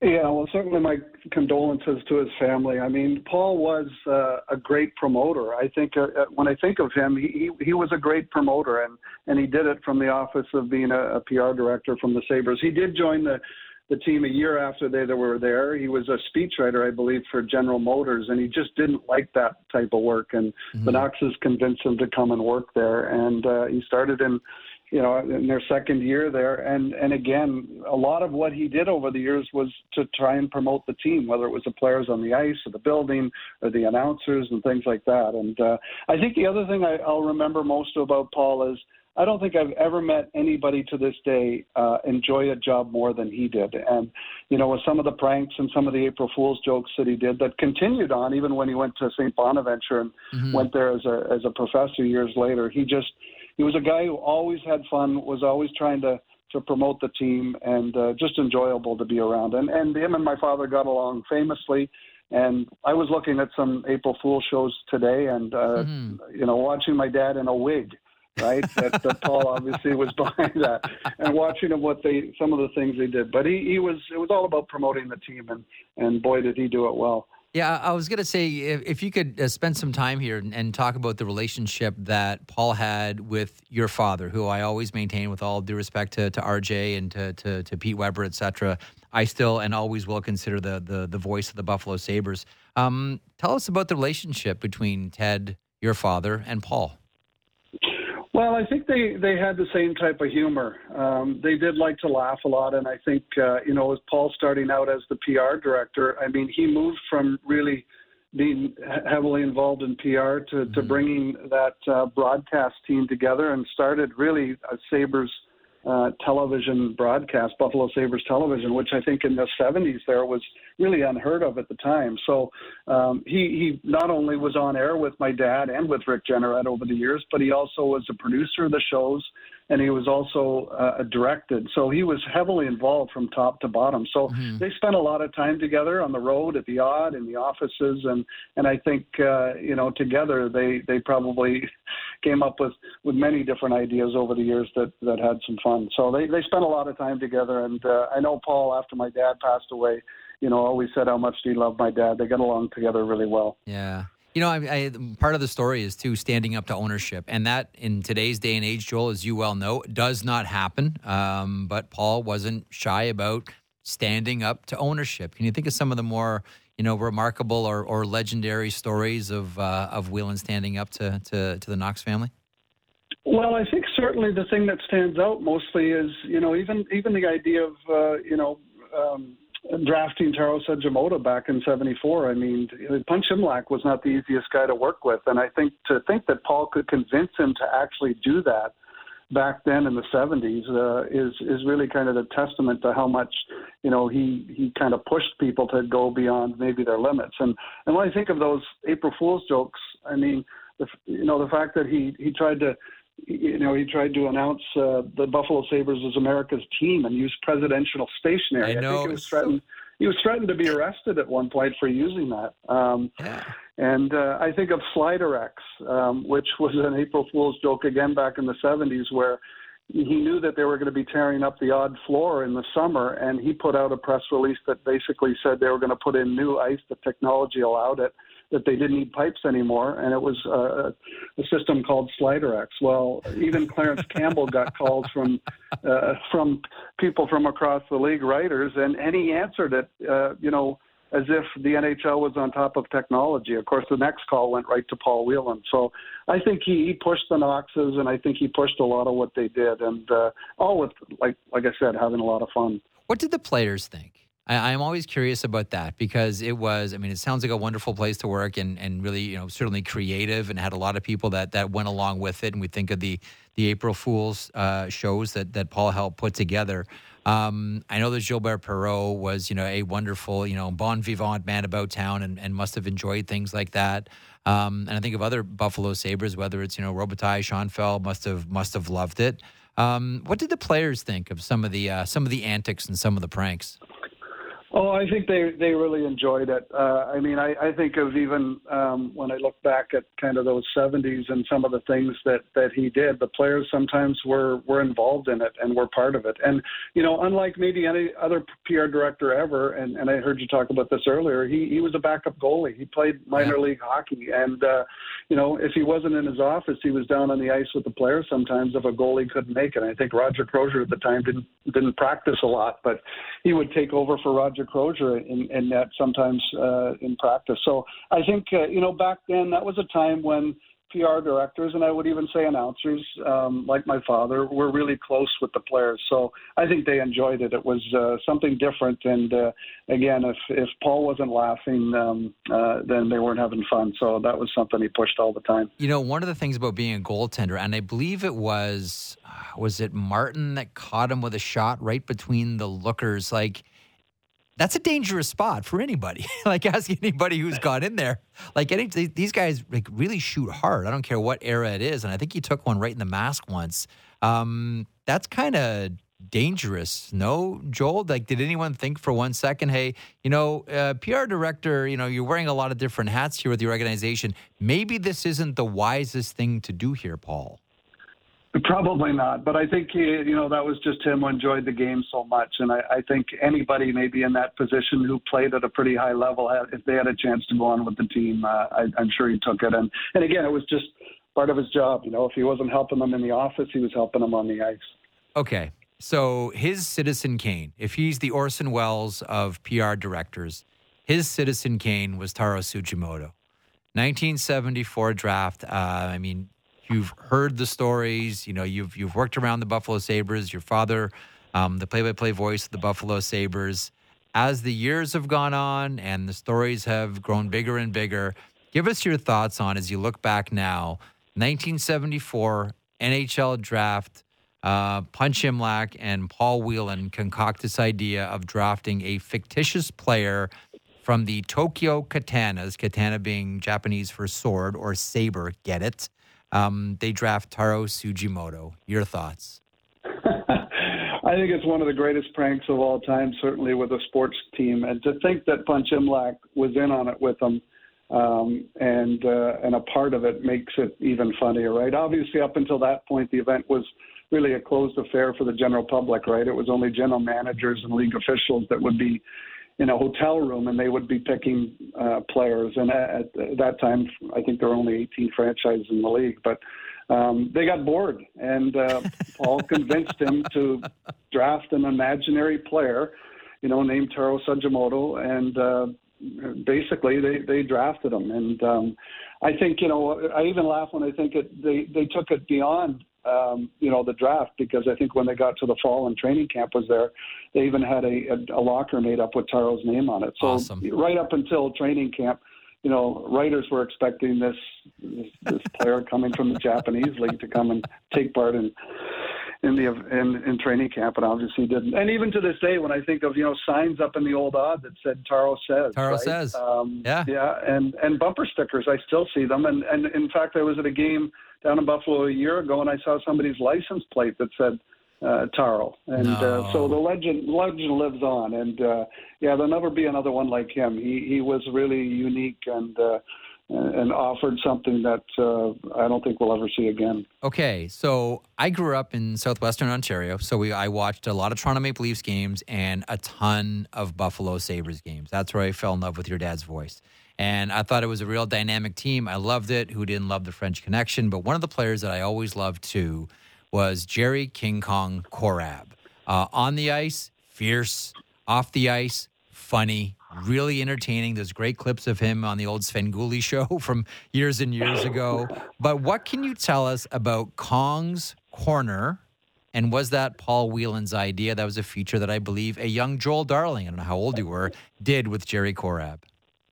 Yeah, well, certainly my condolences to his family. I mean, Paul was uh, a great promoter. I think uh, uh when I think of him, he, he was a great promoter, and and he did it from the office of being a, a PR director from the Sabres. He did join the the team a year after they, they were there. He was a speechwriter, I believe, for General Motors, and he just didn't like that type of work. And mm-hmm. the Knoxes convinced him to come and work there, and uh, he started in you know, in their second year there. And and again, a lot of what he did over the years was to try and promote the team, whether it was the players on the ice or the building or the announcers and things like that. And uh, I think the other thing I, I'll remember most about Paul is. I don't think I've ever met anybody to this day uh, enjoy a job more than he did. And, you know, with some of the pranks and some of the April Fool's jokes that he did that continued on even when he went to St. Bonaventure and mm-hmm. went there as a, as a professor years later, he just, he was a guy who always had fun, was always trying to to promote the team, and uh, just enjoyable to be around. And and him and my father got along famously. And I was looking at some April Fool shows today, and uh, mm-hmm. you know, watching my dad in a wig, right? that, that Paul obviously was <laughs> behind that, and watching him what they some of the things they did. But he, he was it was all about promoting the team, and and boy did he do it well. Yeah, I was going to say if, if, you could uh, spend some time here and, and, talk about the relationship that Paul had with your father, who I always maintain, with all due respect to, to RJ and to, to, to Pete Weber, et cetera, I still and always will consider the, the, the voice of the Buffalo Sabres. Um, tell us about the relationship between Ted, your father, and Paul. Well, I think they they had the same type of humor. Um, they did like to laugh a lot, and I think uh, you know, with Paul starting out as the PR director, I mean, he moved from really being heavily involved in PR to, to mm-hmm. bringing that uh, broadcast team together and started really a Sabres uh, television broadcast, Buffalo Sabres television, which I think in the 70s there was really unheard of at the time. So um, he, he not only was on air with my dad and with Rick Jeanneret over the years, but he also was a producer of the shows and he was also uh, directed. So he was heavily involved from top to bottom. So mm-hmm. they spent a lot of time together on the road, at the Aud, in the offices, and and I think uh, you know together they they probably came up with with many different ideas over the years that that had some fun. So they they spent a lot of time together, and uh, I know Paul after my dad passed away. You know, always said how much he loved my dad. They got along together really well. Yeah. You know, I, I, part of the story is too standing up to ownership, and that in today's day and age, Joel, as you well know, does not happen. Um, but Paul wasn't shy about standing up to ownership. Can you think of some of the more you know remarkable or, or legendary stories of uh, of Wieland standing up to, to to the Knox family? Well, I think certainly the thing that stands out mostly is you know even even the idea of uh, you know. Um, drafting Taro Tsujimoto back in '74. I mean, Punch Imlach was not the easiest guy to work with, and I think to think that Paul could convince him to actually do that back then in the 70s uh, is is really kind of a testament to how much you know he he kind of pushed people to go beyond maybe their limits. And and when I think of those April Fool's jokes, I mean, the, you know, the fact that he he tried to you know, he tried to announce uh, the Buffalo Sabres as America's team and use presidential stationery. I, know. I think he was threatened. He was threatened to be arrested at one point for using that. Um, yeah. And uh, I think of Slider X, um, which was an April Fool's joke again back in the 70s, where he knew that they were going to be tearing up the Aud floor in the summer, and he put out a press release that basically said they were going to put in new ice. The technology allowed it that they didn't need pipes anymore, and it was uh, a system called Slider X. Well, even Clarence <laughs> Campbell got calls from uh, from people from across the league, writers, and and he answered it, uh, you know, as if the NHL was on top of technology. Of course, the next call went right to Paul Wieland. So I think he, he pushed the Knoxes, and I think he pushed a lot of what they did, and uh, all with like like I said, having a lot of fun. What did the players think? I, am always curious about that because it was, I mean, it sounds like a wonderful place to work and, and really, you know, certainly creative and had a lot of people that, that went along with it. And we think of the, the April Fool's uh, shows that, that Paul helped put together. Um, I know that Gilbert Perreault was, you know, a wonderful, you know, bon vivant man about town and, and must have enjoyed things like that. Um, and I think of other Buffalo Sabres, whether it's, you know, Robitaille, Schoenfeld must have, must have loved it. Um, what did the players think of some of the, uh, some of the antics and some of the pranks? Oh, I think they they really enjoyed it. Uh, I mean, I, I think of even um, when I look back at kind of those '70s and some of the things that that he did. The players sometimes were were involved in it and were part of it. And you know, unlike maybe any other PR director ever, and and I heard you talk about this earlier. He he was a backup goalie. He played minor yeah. league hockey, and uh, you know, if he wasn't in his office, he was down on the ice with the players sometimes if a goalie couldn't make it. I think Roger Crozier at the time didn't didn't practice a lot, but he would take over for Roger Crozier in, in net sometimes uh, in practice. So I think uh, you know back then that was a time when PR directors and I would even say announcers, um, like my father, were really close with the players. So I think they enjoyed it. It was uh, something different. And uh, again, if if Paul wasn't laughing, um, uh, then they weren't having fun. So that was something he pushed all the time. You know, one of the things about being a goaltender, and I believe it was was it Martin that caught him with a shot right between the lookers, like that's a dangerous spot for anybody. <laughs> like ask anybody who's gone in there. Like any, these guys like really shoot hard. I don't care what era it is, and I think he took one right in the mask once. Um, that's kind of dangerous. No, Joel. Like, did anyone think for one second, hey, you know, uh, PR director, you know, you're wearing a lot of different hats here with your organization. Maybe this isn't the wisest thing to do here, Paul. Probably not, but I think he, you know that was just him who enjoyed the game so much, and I, I think anybody maybe in that position who played at a pretty high level, if they had a chance to go on with the team, uh, I, I'm sure he took it. And and again, it was just part of his job. You know, if he wasn't helping them in the office, he was helping them on the ice. Okay, so his Citizen Kane, if he's the Orson Welles of PR directors, his Citizen Kane was Taro Tsujimoto. 1974 draft. Uh, I mean, You've heard the stories. You know, you've you've worked around the Buffalo Sabres. Your father, um, the play-by-play voice of the Buffalo Sabres. As the years have gone on and the stories have grown bigger and bigger, give us your thoughts on as you look back now. 1974 NHL draft. Uh, Punch Imlach and Paul Wieland concoct this idea of drafting a fictitious player from the Tokyo Katanas, katana being Japanese for sword or saber, get it? Um, they draft Taro Tsujimoto. Your thoughts? <laughs> I think it's one of the greatest pranks of all time, certainly with a sports team. And to think that Punch Imlach was in on it with them um, and uh, and a part of it makes it even funnier, right? Obviously, up until that point, the event was really a closed affair for the general public, right? It was only general managers and league officials that would be in a hotel room and they would be picking uh, players. And at, at that time, I think there were only 18 franchises in the league, but um, they got bored, and uh, <laughs> Paul convinced him to draft an imaginary player, you know, named Taro Tsujimoto, and uh, basically they they drafted him. And um, I think you know, I even laugh when I think it they they took it beyond um, you know, the draft because I think when they got to the fall and training camp was there, they even had a, a, a locker made up with Taro's name on it. So awesome. right up until training camp, you know, writers were expecting this this, this player coming from the <laughs> Japanese league to come and take part in in the in, in training camp, and obviously didn't. And even to this day, when I think of you know signs up in the old Aud that said Taro says, Taro right? says, um, yeah, yeah, and and bumper stickers, I still see them. And and in fact, I was at a game down in Buffalo a year ago, and I saw somebody's license plate that said uh, Taro, and no. uh, so the legend legend lives on. And uh, yeah, there'll never be another one like him. He he was really unique and. Uh, and offered something that uh, I don't think we'll ever see again. Okay, so I grew up in southwestern Ontario, so we I watched a lot of Toronto Maple Leafs games and a ton of Buffalo Sabres games. That's where I fell in love with your dad's voice. And I thought it was a real dynamic team. I loved it. Who didn't love the French connection? But one of the players that I always loved too was Jerry King Kong Korab. Uh, on the ice, fierce. Off the ice, funny, really entertaining. There's great clips of him on the old Sven Svengoolie show <laughs> from years and years ago. But what can you tell us about Kong's Corner? And was that Paul Wieland's idea? That was a feature that I believe a young Joel Darling, I don't know how old you were, did with Jerry Korab.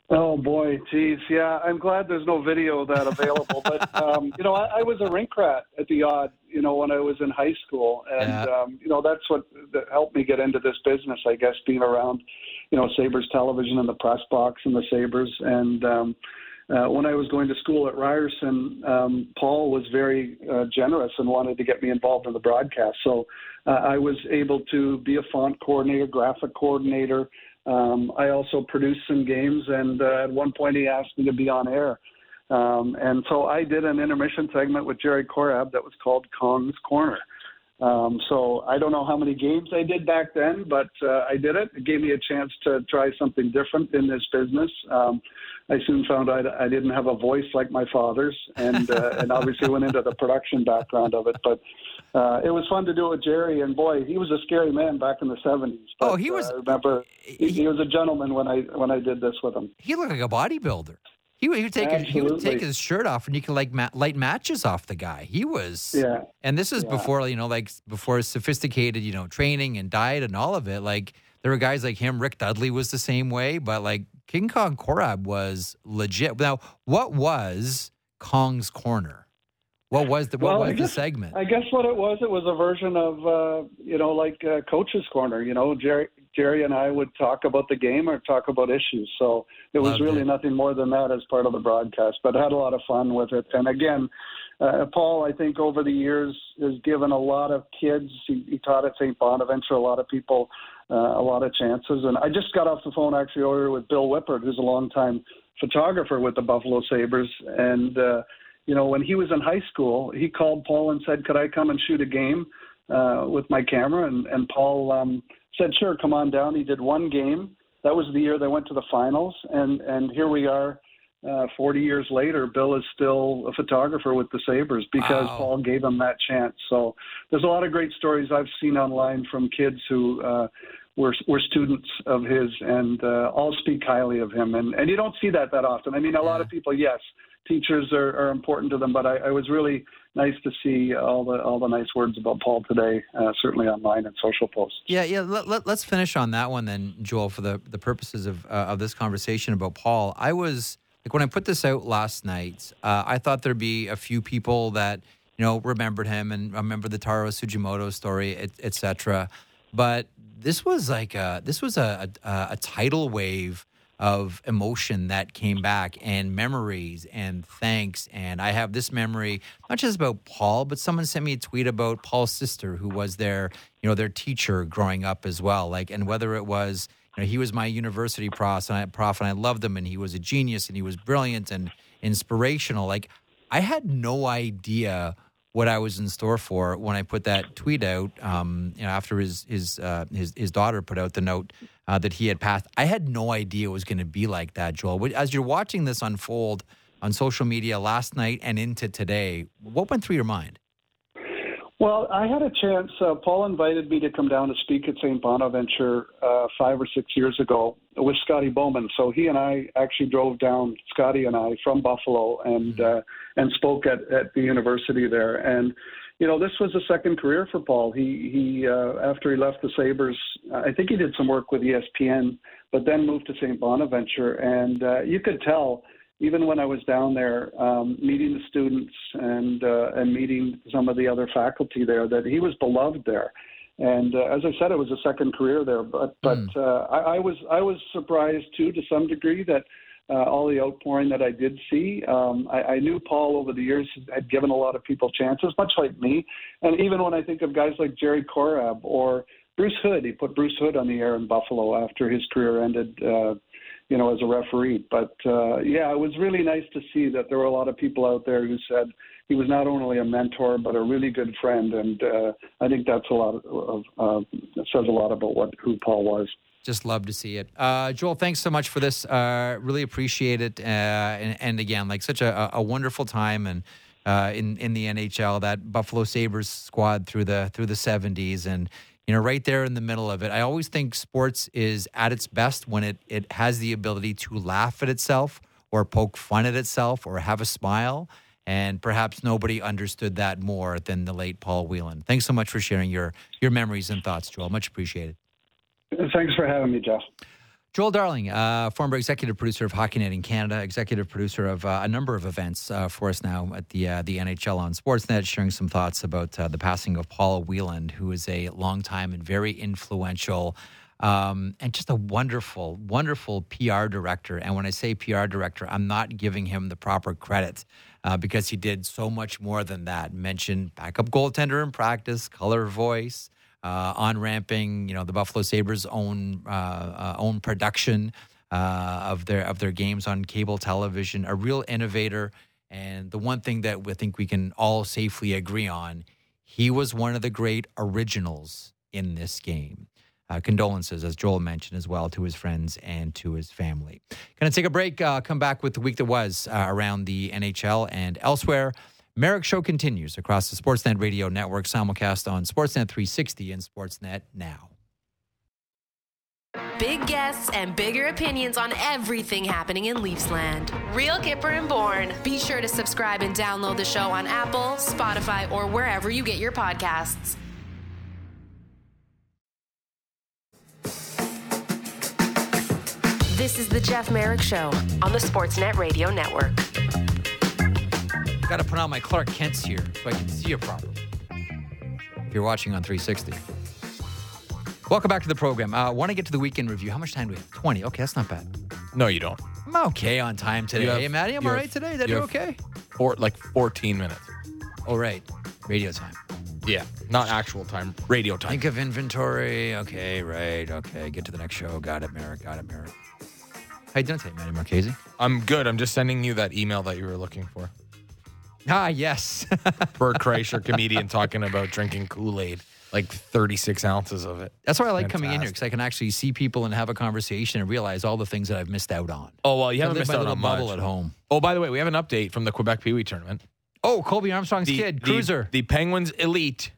Oh boy, geez, yeah. I'm glad there's no video of that available. but <laughs> um, you know, I, I was a rink rat at the Aud. You know, when I was in high school, and yeah. um, you know, that's what that helped me get into this business. I guess being around, you know, Sabres television and the press box and the Sabres. And um, uh, when I was going to school at Ryerson, um, Paul was very uh, generous and wanted to get me involved in the broadcast. So uh, I was able to be a font coordinator, graphic coordinator Um, I also produced some games, and uh, at one point he asked me to be on air. Um, and so I did an intermission segment with Jerry Korab that was called Kong's Corner. Um, so I don't know how many games I did back then, but uh, I did it. It gave me a chance to try something different in this business. Um, I soon found out I didn't have a voice like my father's, and uh, and obviously went into the production background of it. But uh, it was fun to do it with Jerry, and boy, he was a scary man back in the seventies. Oh, he was. Uh, I remember he, he, was a gentleman when I when I did this with him. He looked like a bodybuilder. He would, he would take his, he would take his shirt off and you could like ma- light matches off the guy. He was yeah. And this is yeah. before you know like before sophisticated you know training and diet and all of it. Like there were guys like him. Rick Dudley was the same way, but like King Kong Korab was legit. Now, what was Kong's Corner? What was the what well, was guess, the segment? I guess what it was, it was a version of uh, you know like uh, Coach's Corner. You know, Jerry Jerry and I would talk about the game or talk about issues. So it was Loved really it. nothing more than that as part of the broadcast. But I had a lot of fun with it. And again, uh, Paul, I think over the years has given a lot of kids. He, he taught at St. Bonaventure a lot of people uh, a lot of chances. And I just got off the phone actually earlier with Bill Wippert, who's a longtime photographer with the Buffalo Sabres, and. Uh, you know, when he was in high school, he called Paul and said, "Could I come and shoot a game uh, with my camera?" And, and Paul um, said, "Sure, come on down." He did one game. That was the year they went to the finals, and and here we are, uh, 40 years later. Bill is still a photographer with the Sabres because Wow. Paul gave him that chance. So there's a lot of great stories I've seen online from kids who. Uh, were, were students of his and uh, all speak highly of him and and you don't see that that often. I mean, a lot of people, yes, teachers are, are important to them, but I, I was really nice to see all the all the nice words about Paul today, uh, certainly online and social posts. Yeah, yeah. Let, let, us finish on that one then, Joel, for the, the purposes of uh, of this conversation about Paul. I was like when I put this out last night, uh, I thought there'd be a few people that you know remembered him and remember the Taro Tsujimoto story, etc. et. But this was like a, this was a, a a tidal wave of emotion that came back and memories and thanks. And I have this memory, not just about Paul, but someone sent me a tweet about Paul's sister who was their, you know, their teacher growing up as well. Like, and whether it was, you know, he was my university prof and I, prof and I loved him and he was a genius and he was brilliant and inspirational. Like I had no idea what I was in store for when I put that tweet out. Um, you know, after his his uh, his his daughter put out the note uh, that he had passed, I had no idea it was going to be like that, Joel. As you're watching this unfold on social media last night and into today, what went through your mind? Well, I had a chance. Uh, Paul invited me to come down to speak at St. Bonaventure uh, five or six years ago with Scotty Bowman. So he and I actually drove down, Scotty and I, from Buffalo and uh, and spoke at, at the university there. And you know, this was a second career for Paul. He he uh, after he left the Sabres, I think he did some work with ESPN, but then moved to St. Bonaventure, and uh, you could tell even when I was down there, um, meeting the students and uh, and meeting some of the other faculty there, that he was beloved there. And uh, as I said, it was a second career there. But but Mm. uh, I, I was I was surprised too, to some degree, that uh, all the outpouring that I did see. Um, I, I knew Paul over the years had given a lot of people chances, much like me. And even when I think of guys like Jerry Korab or Bruce Hood, he put Bruce Hood on the air in Buffalo after his career ended. You know, as a referee. But uh, yeah, it was really nice to see that there were a lot of people out there who said he was not only a mentor but a really good friend, and uh, I think that's a lot of uh, says a lot about what who Paul was. Just love to see it. Uh, Joel, thanks so much for this. Uh, really appreciate it. Uh, and, and again, like such a, a wonderful time and uh, in in the NHL, that Buffalo Sabres squad through the through the '70s, and you know, right there in the middle of it. I always think sports is at its best when it it has the ability to laugh at itself or poke fun at itself or have a smile. And perhaps nobody understood that more than the late Paul Wieland. Thanks so much for sharing your your memories and thoughts, Joel. Much appreciated. Thanks for having me, Jeff. Joel Darling, uh, former executive producer of Hockey Night in Canada, executive producer of uh, a number of events uh, for us now at the uh, the NHL on Sportsnet, sharing some thoughts about uh, the passing of Paul Wieland, who is a longtime and very influential um, and just a wonderful, wonderful PR director. And when I say PR director, I'm not giving him the proper credit uh, because he did so much more than that. Mentioned backup goaltender in practice, color voice. Uh, on ramping, you know, the Buffalo Sabres' own uh, uh, own production uh, of their of their games on cable television. A real innovator, and the one thing that we think we can all safely agree on, he was one of the great originals in this game. Uh, condolences, as Joel mentioned as well, to his friends and to his family. Going to take a break. Uh, come back with the week that was uh, around the NHL and elsewhere. Marek Show continues across the Sportsnet Radio Network, simulcast on Sportsnet 360 and Sportsnet Now. Big guests and bigger opinions on everything happening in Leafsland. Real Kyper and Bourne. Be sure to subscribe and download the show on Apple, Spotify, or wherever you get your podcasts. This is the Jeff Marek Show on the Sportsnet Radio Network. Got to put on my Clark Kent's here so I can see you properly. If you're watching on 360. Welcome back to the program. I uh, want to get to the weekend review. How much time do we have? 20. Okay, that's not bad. No, you don't. I'm okay on time today. have- hey, Maddie, I'm all have- right today. That you okay? Or like 14 minutes. All right. Radio time. Yeah, not actual time, radio time. Think of inventory. Okay, right. Okay, get to the next show. Got it, Marek. Got it, Marek. How you doing today, Maddie Marchese? I'm good. I'm just sending you that email that you were looking for. Ah, yes. <laughs> Bert Kreischer, comedian, talking about drinking Kool Aid, like 36 ounces of it. That's why I like coming in here because I can actually see people and have a conversation and realize all the things that I've missed out on. Oh well, you I haven't live missed my out little on bubble much. at home. Oh, by the way, we have an update from the Quebec Pee Wee tournament. Oh, Colby Armstrong's kid, Cruiser. The, Penguins Elite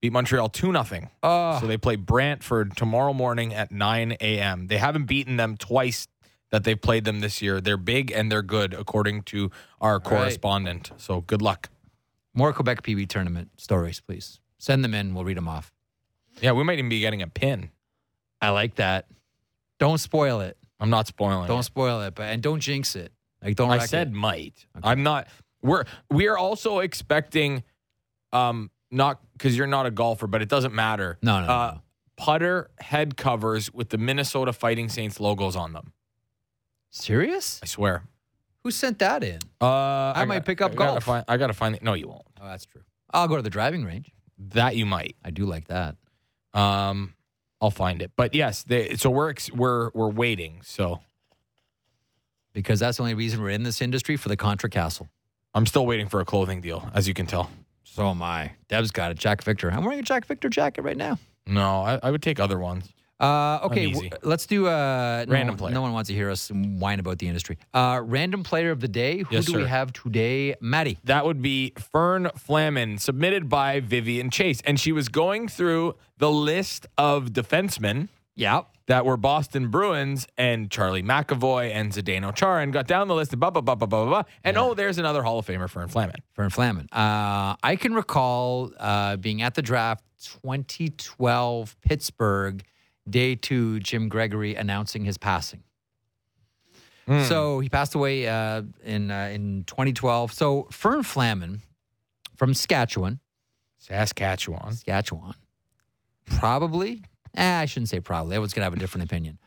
beat Montreal 2 0. oh, So they play Brantford tomorrow morning at 9 a.m. They haven't beaten them twice that they've played them this year. They're big and they're good, according to our correspondent. So good luck. more Quebec Pee Wee tournament stories, please. Send them in. We'll read them off. Yeah, we might even be getting a pin. I like that. Don't spoil it. I'm not spoiling. It. Don't it. spoil it, but and don't jinx it. Like don't. I said it. might. I'm not. We're we are also expecting, um, not because you're not a golfer, but it doesn't matter. No, no, no, Uh, no. Putter head covers with the Minnesota Fighting Saints logos on them. Serious. I swear. Who sent that in? Uh, I, might got- pick up I gotta golf. Find, I gotta find. it. No, you won't. Oh, that's true. I'll go to the driving range. That you might. I do like that. Um, I'll find it. But yes, they, so we're ex- we're we're waiting. So because that's the only reason we're in this industry for the Contra Castle. I'm still waiting for a clothing deal, as you can tell. So am I. Deb's got it. Jack Victor. I'm wearing a Jack Victor jacket right now. No, I, I would take other ones. Uh, okay, w- let's do uh, no Random one- player. No one wants to hear us whine about the industry. Uh, random player of the day. Who Yes, do we have today, Maddie? That would be Fern Flaman, submitted by Vivian Chase. And she was going through the list of defensemen Yeah. that were Boston Bruins and Charlie McAvoy and Zdeno Chara and got down the list and blah, blah, blah, blah, blah, blah. And oh, there's another Hall of Famer, Fern Flaman. Fern Flaman. Uh, I can recall uh, being at the draft 2012 Pittsburgh, day two, Jim Gregory announcing his passing. Hmm. So he passed away uh, in uh, in 2012. So Fern Flaman from Saskatchewan, Saskatchewan. Saskatchewan, probably. Eh, I shouldn't say probably. I was going to have a different opinion.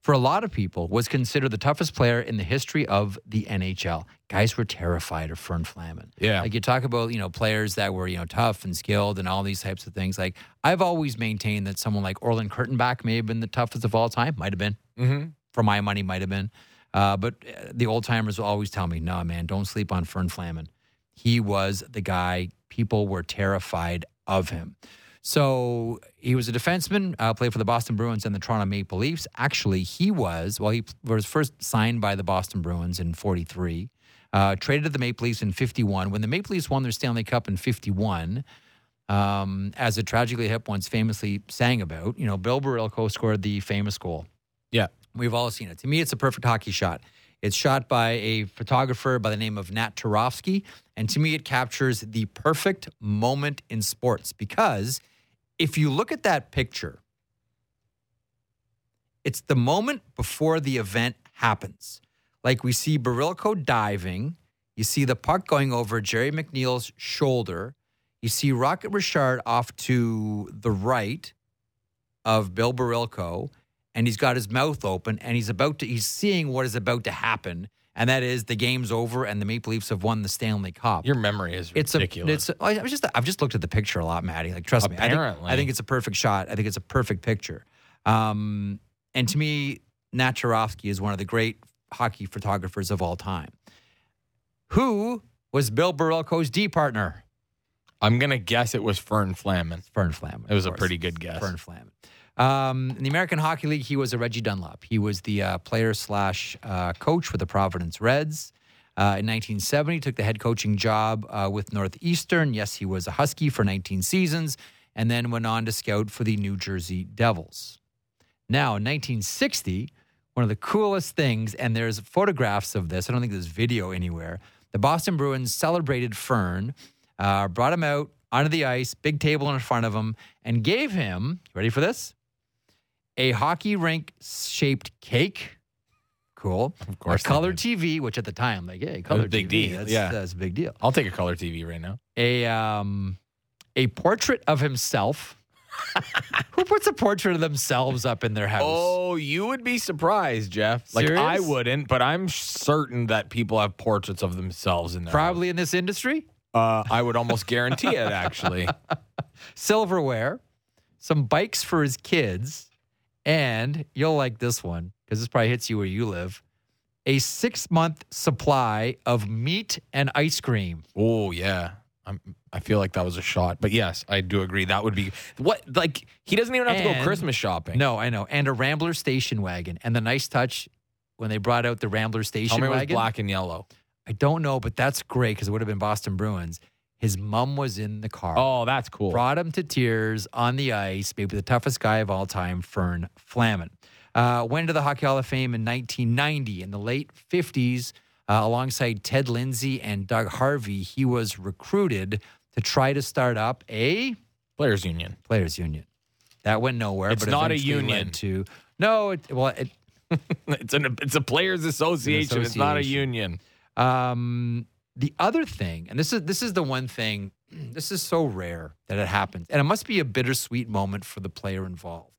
For a lot of people, was considered the toughest player in the history of the NHL. Guys were terrified of Fern Flaman. Yeah. Like you talk about, you know, players that were, you know, tough and skilled and all these types of things. Like I've always maintained that someone like Orland Kurtenbach may have been the toughest of all time. Might have been. Mm-hmm. For my money, might have been. Uh, but uh, the old timers will always tell me, no, man, don't sleep on Fern Flaman. He was the guy. People were terrified of him. So he was a defenseman, uh, played for the Boston Bruins and the Toronto Maple Leafs. Actually, he was, well, he was first signed by the Boston Bruins in 43, uh, traded to the Maple Leafs in 51. When the Maple Leafs won their Stanley Cup in 51, um, as a tragically hip once famously sang about, you know, Bill Barilko scored the famous goal. Yeah. We've all seen it. To me, it's a perfect hockey shot. It's shot by a photographer by the name of Nat Turofsky. And to me, it captures the perfect moment in sports because if you look at that picture, it's the moment before the event happens. Like we see Barilko diving, you see the puck going over Gerry McNeil's shoulder, you see Rocket Richard off to the right of Bill Barilko, and he's got his mouth open and he's about to he's seeing what is about to happen and that is the game's over and the Maple Leafs have won the Stanley Cup. Your memory is it's ridiculous. A, it's. I was just. I've just looked at the picture a lot, Maddie. Like, trust me. I think, Apparently. I think it's a perfect shot. I think it's a perfect picture. Um, and to me, Nat Turofsky is one of the great hockey photographers of all time. Who was Bill Barilko's D partner? I'm gonna guess it was Fern Flaman. Fern Flaman. It was a pretty good guess. Fern Flaman. Um, in the American Hockey League, he was a Reggie Dunlop. He was the uh, player slash uh, coach for the Providence Reds. Uh, in 1970, took the head coaching job uh, with Northeastern. Yes, he was a Husky for 19 seasons, and then went on to scout for the New Jersey Devils. Now, in 1960, one of the coolest things, and there's photographs of this. I don't think there's video anywhere. The Boston Bruins celebrated Fern, uh, brought him out onto the ice, big table in front of him, and gave him, ready for this? A hockey rink shaped cake. Cool. Of course A color. TV, which at the time, like, hey, color big TV, deal. That's, Yeah. that's a big deal. I'll take a color TV right now. A um, a portrait of himself. <laughs> Who puts a portrait of themselves up in their house? Oh, you would be surprised, Jeff. Like Serious? I wouldn't, but I'm certain that people have portraits of themselves in there. Probably in this industry. Uh, I would almost guarantee it. Actually, <laughs> silverware, some bikes for his kids, and you'll like this one because this probably hits you where you live. A six month supply of meat and ice cream. oh yeah. I'm, I feel like that was a shot, but yes, I do agree. That would be what like he doesn't even have to go Christmas shopping. No, I know. And a Rambler station wagon. And the nice touch when they brought out the Rambler Tell station me it was wagon. black and yellow. I don't know, but that's great because it would have been Boston Bruins. His mom was in the car. Oh, that's cool. brought him to tears on the ice. Maybe the toughest guy of all time, Fern Flaman. Uh, went to the Hockey Hall of Fame in 1990. In the late 50s, uh, alongside Ted Lindsay and Doug Harvey, he was recruited to try to start up a Players Union. players' union. That went nowhere. It's but not a union. To no, it, well, it, <laughs> It's an it's a players association. It's not a union. Um, the other thing, and this is this is the one thing, <clears throat> this is so rare that it happens, and it must be a bittersweet moment for the player involved.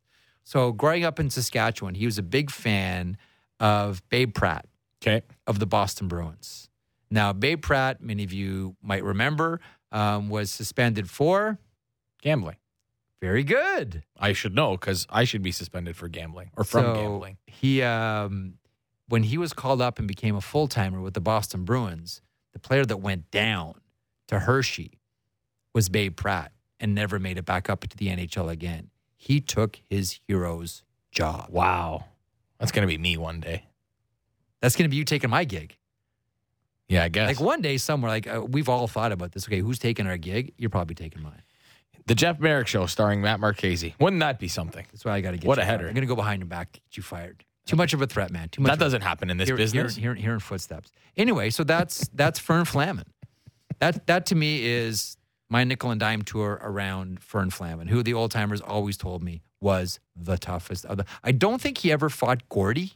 So, growing up in Saskatchewan, he was a big fan of Babe Pratt Okay. of the Boston Bruins. Now, Babe Pratt, many of you might remember, um, was suspended for Gambling. very good. I should know because I should be suspended for gambling or from So, gambling. He, um, when he was called up and became a full timer with the Boston Bruins, the player that went down to Hershey was Babe Pratt and never made it back up to the NHL again. He took his hero's job. Wow. That's gonna be me one day. That's going to be you taking my gig. Yeah, I guess. Like one day somewhere, like uh, we've all thought about this. Okay, who's taking our gig? You're probably taking mine. the Jeff Marek show starring Matt Marchese. Wouldn't that be something? That's why I got to get What you a fired. header. I'm going to go behind your back, get you fired. Too much of a threat, man. Too much. That doesn't happen in this Hear- business. Hearing, hearing footsteps. Anyway, so that's that's Fern Flaman. That that to me is my nickel and dime tour around Fern Flaman, who the old timers always told me was the toughest of the. I don't think he ever fought Gordy.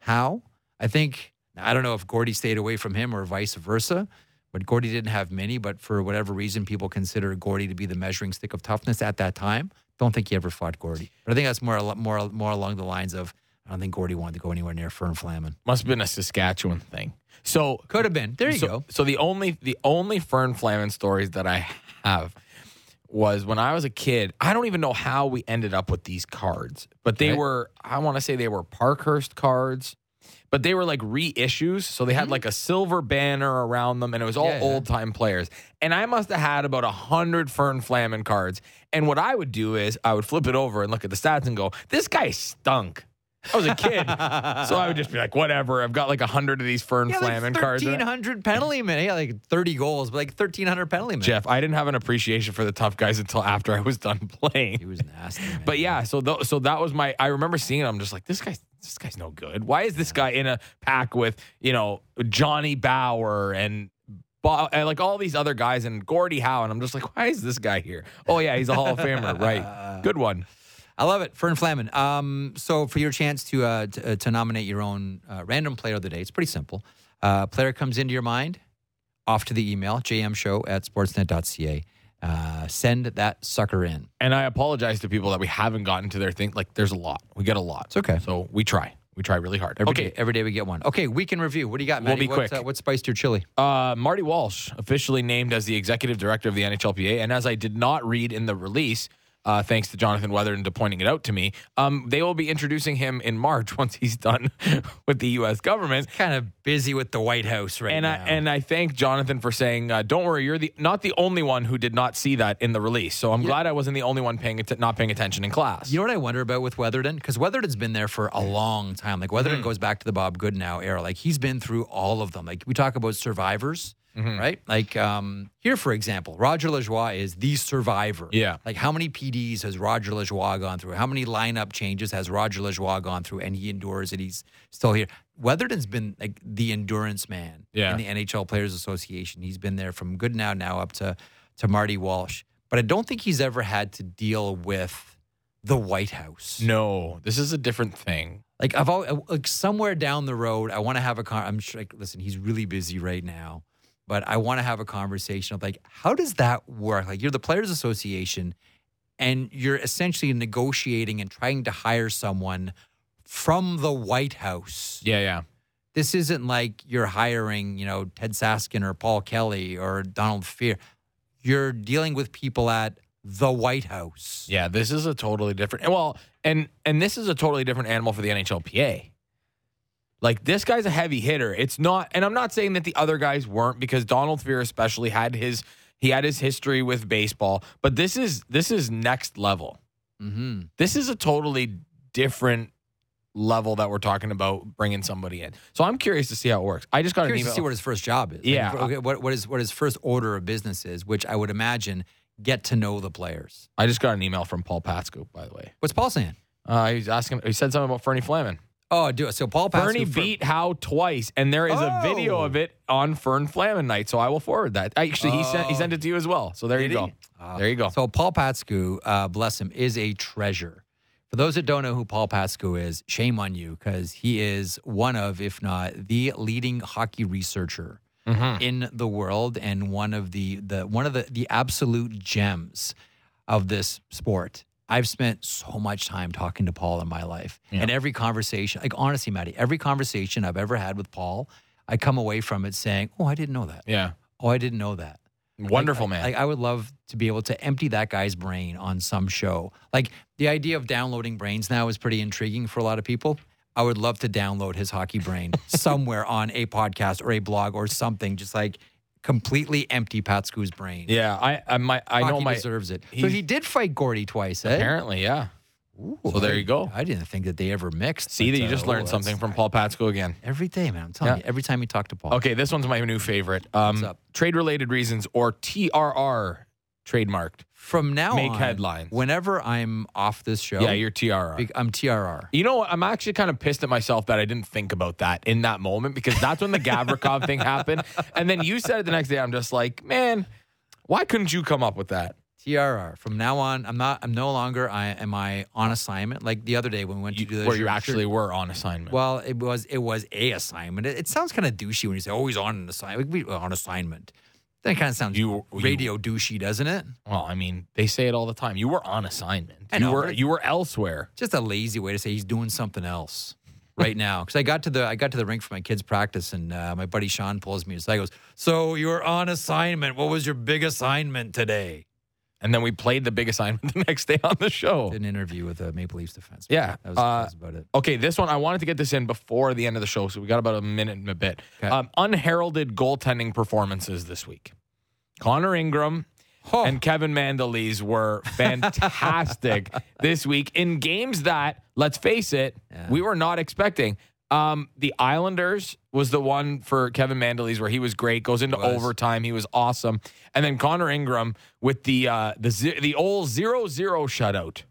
How? I think I don't know if Gordy stayed away from him or vice versa. But Gordy didn't have many, but for whatever reason, people consider Gordy to be the measuring stick of toughness at that time. Don't think he ever fought Gordy. But I think that's more more more along the lines of I don't think Gordy wanted to go anywhere near Fern Flaman. Must have been a Saskatchewan thing. So Could have been. There you so, go. So the only the only Fern Flaman stories that I have was when I was a kid. I don't even know how we ended up with these cards, but they Okay. were I want to say they were Parkhurst cards, but they were like reissues. So they had like a silver banner around them, and it was all Mm-hmm. Yeah, yeah. old time players. And I must have had about a hundred Fern Flaman cards. And what I would do is I would flip it over and look at the stats and go, "This guy stunk." I was a kid, so I would just be like, "Whatever." I've got like a hundred of these Fern Yeah, Flaman like cards. it. 1,300 penalty minutes. Yeah, like 30 goals, but like 1,300 penalty minutes. Jeff, I didn't have an appreciation for the tough guys until after I was done playing. He was nasty. Man. But yeah, so th- so that was my. I remember seeing it. I'm just like, this guy, this guy's no good. Why is this guy in a pack with you know Johnny Bower and and like all these other guys and Gordie Howe? And I'm just like, why is this guy here? Oh yeah, he's a Hall of Famer, right? Good one. I love it. Fern Flaman. Um, so for your chance to, uh, to, uh, to nominate your own uh, random player of the day, it's pretty simple. Uh, player comes into your mind, off to the email, jmshow at sportsnet.ca. Uh, send that sucker in. And I apologize to people that we haven't gotten to their thing. Like, there's a lot. We get a lot. It's okay. So we try. We try really hard. Every okay. day- every day we get one. Okay, week in review. What do you got, We'll be what, quick. Uh, what spiced your chili? Uh, Marty Walsh officially named as the executive director of the NHLPA, and as I did not read in the release, uh, thanks to Jonathan Weatherdon to pointing it out to me, um, they will be introducing him in March <laughs> once he's done <laughs> with the U.S. government. Kind of busy with the White House right and now. I and I thank Jonathan for saying, uh, "Don't worry, you're the not the only one who did not see that in the release." So I'm glad I wasn't the only one paying att- not paying attention in class. You know what I wonder about with Weatherdon? Because Weatherdon's been there for a long time. Like Weatherdon Mm-hmm. goes back to the Bob Goodenow era. Like he's been through all of them. Like we talk about survivors, Mm-hmm. right? Like um, here, for example, Roger Lajoie is the survivor. Yeah. Like how many PDs has Roger Lajoie gone through? How many lineup changes has Roger Lajoie gone through? And he endures it. He's still here. Weatherdon's been like the endurance man Yeah. in the NHL Players Association. He's been there from Goodenow now now up to to Marty Walsh. But I don't think he's ever had to deal with the White House. No, this is a different thing. Like I've always, like somewhere down the road, I want to have a car. I'm sure. Like, listen, he's really busy right now, but I want to have a conversation of like, how does that work? Like you're the Players Association, and you're essentially negotiating and trying to hire someone from the White House. Yeah, yeah. This isn't like you're hiring, you know, Ted Saskin or Paul Kelly or Donald Fehr. You're dealing with people at the White House. Yeah, this is a totally different. Well, and and this is a totally different animal for the NHLPA. Like this guy's a heavy hitter. It's not, and I'm not saying that the other guys weren't because Donald Fehr especially had his he had his history with baseball, but this is this is next level. Mm-hmm. This is a totally different level that we're talking about bringing somebody in. So I'm curious to see how it works. I just got an curious email. to see what his first job is. Like, Yeah. okay, what what is what his first order of business is, which I would imagine get to know the players. I just got an email from Paul Patskou, by the way. What's Paul saying? Uh, he's asking. He said something about Fernie Flaman. Oh, do it. So Paul Patskou Bernie for- beat Howe twice, and there is a video Oh. of it on Fern Flaman night. So I will forward that. Actually, he sent he sent it to you as well. So there you go. Ah. there you go. So Paul Patskou, uh, bless him, is a treasure. For those that don't know who Paul Patskou is, shame on you because he is one of, if not the leading hockey researcher Mm-hmm. in the world and one of the the one of the the absolute gems of this sport. I've spent so much time talking to Paul in my life. Yeah. And every conversation, like honestly, Maddie, every conversation I've ever had with Paul, I come away from it saying, Oh, I didn't know that. yeah, Oh, I didn't know that. wonderful Like, man. Like I would love to be able to empty that guy's brain on some show. Like the idea of downloading brains now is pretty intriguing for a lot of people. I would love to download his hockey brain <laughs> somewhere on a podcast or a blog or something. Just like completely empty Patskou's brain. yeah, I I my I know my deserves it. So he did fight Gordie twice. Eh? apparently yeah. Ooh, So there you go. I didn't think that they ever mixed. See that you uh, just oh, learned that's- something from Paul Patskou again. every day, man. I'm telling Yeah. you, every time you talk to Paul. Okay, this one's my new favorite. Um, What's up? Trade related reasons or TRR trademarked. From now Make on, headlines. Whenever I'm off this show, Yeah, you're TRR. I'm TRR. You know what? I'm actually kind of pissed at myself that I didn't think about that in that moment because that's when the Gavrikov thing happened. And then you said it the next day. I'm just like, man, why couldn't you come up with that? TRR. From now on, I'm not. I'm no longer. I am I on assignment. Like the other day when we went to do the where you shirt- actually were on assignment. Well, it was it was a assignment. It, it sounds kind of douchey when you say, "Oh, he's on an assignment." We, on assignment. That kind of sounds You- you- radio douchey, doesn't it? Well, I mean, they say it all the time. You were on assignment. I you were you were elsewhere. Just a lazy way to say he's doing something else right now. <laughs> Because I got to the I got to the rink for my kids' practice, and uh, my buddy Sean pulls me aside. He goes, "So you were on assignment. What was your big assignment today?" And then we played the big assignment <laughs> the next day on the show. An interview with a Maple Leafs defense. Yeah, that was, uh, that was about it. Okay, this one I wanted to get this in before the end of the show, so we got about a minute and a bit. Okay. Um, unheralded goaltending performances this week. Connor Ingram Oh. and Kevin Mandolese were fantastic <laughs> this week in games that, let's face it, Yeah. we were not expecting. Um, the Islanders was the one for Kevin Mandolese where he was great, goes into Was. overtime, he was awesome, and then Connor Ingram with the uh, the the old zero zero shutout.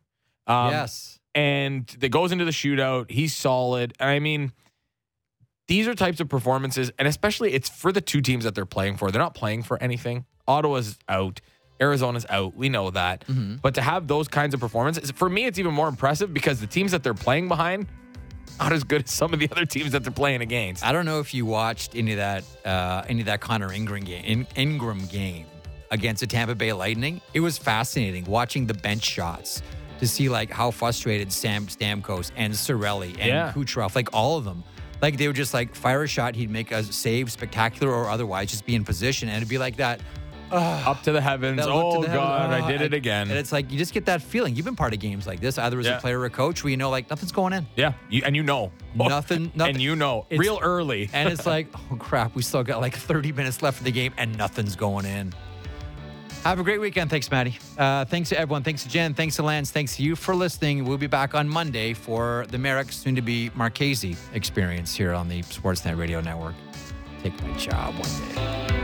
Um, yes. and that goes into the shootout. He's solid. I mean, these are types of performances, and especially it's for the two teams that they're playing for. They're not playing for anything. Ottawa's out. Arizona's out. We know that. But to have those kinds of performances, for me, it's even more impressive because the teams that they're playing behind not as good as some of the other teams that they're playing against. I don't know if you watched any of that uh, any of that Connor Ingram game In- Ingram game against the Tampa Bay Lightning. It was fascinating watching the bench shots to see like how frustrated Sam Stamkos and Cirelli and Yeah. Kucherov, like all of them, like they would just like fire a shot, he'd make a save, spectacular or otherwise, just be in position, and it'd be like that. Up to the heavens. look to Oh the heavens, God, "Ah," I did it again. And it's like you just get that feeling. You've been part of games like this, either as Yeah. a player or a coach, where you know like nothing's going in. yeah, you, and you know <laughs> Nothing- nothing- and you know It's- real early. and it's <laughs> like, oh crap, we still got like 30 minutes left of the game and nothing's going in. Have a great weekend. Thanks, Maddie. Uh, thanks to everyone. Thanks to Jen. Thanks to Lance. Thanks to you for listening. We'll be back on Monday for the Marek, soon to be Marchese experience here on the Sportsnet Radio Network. Take my job one day.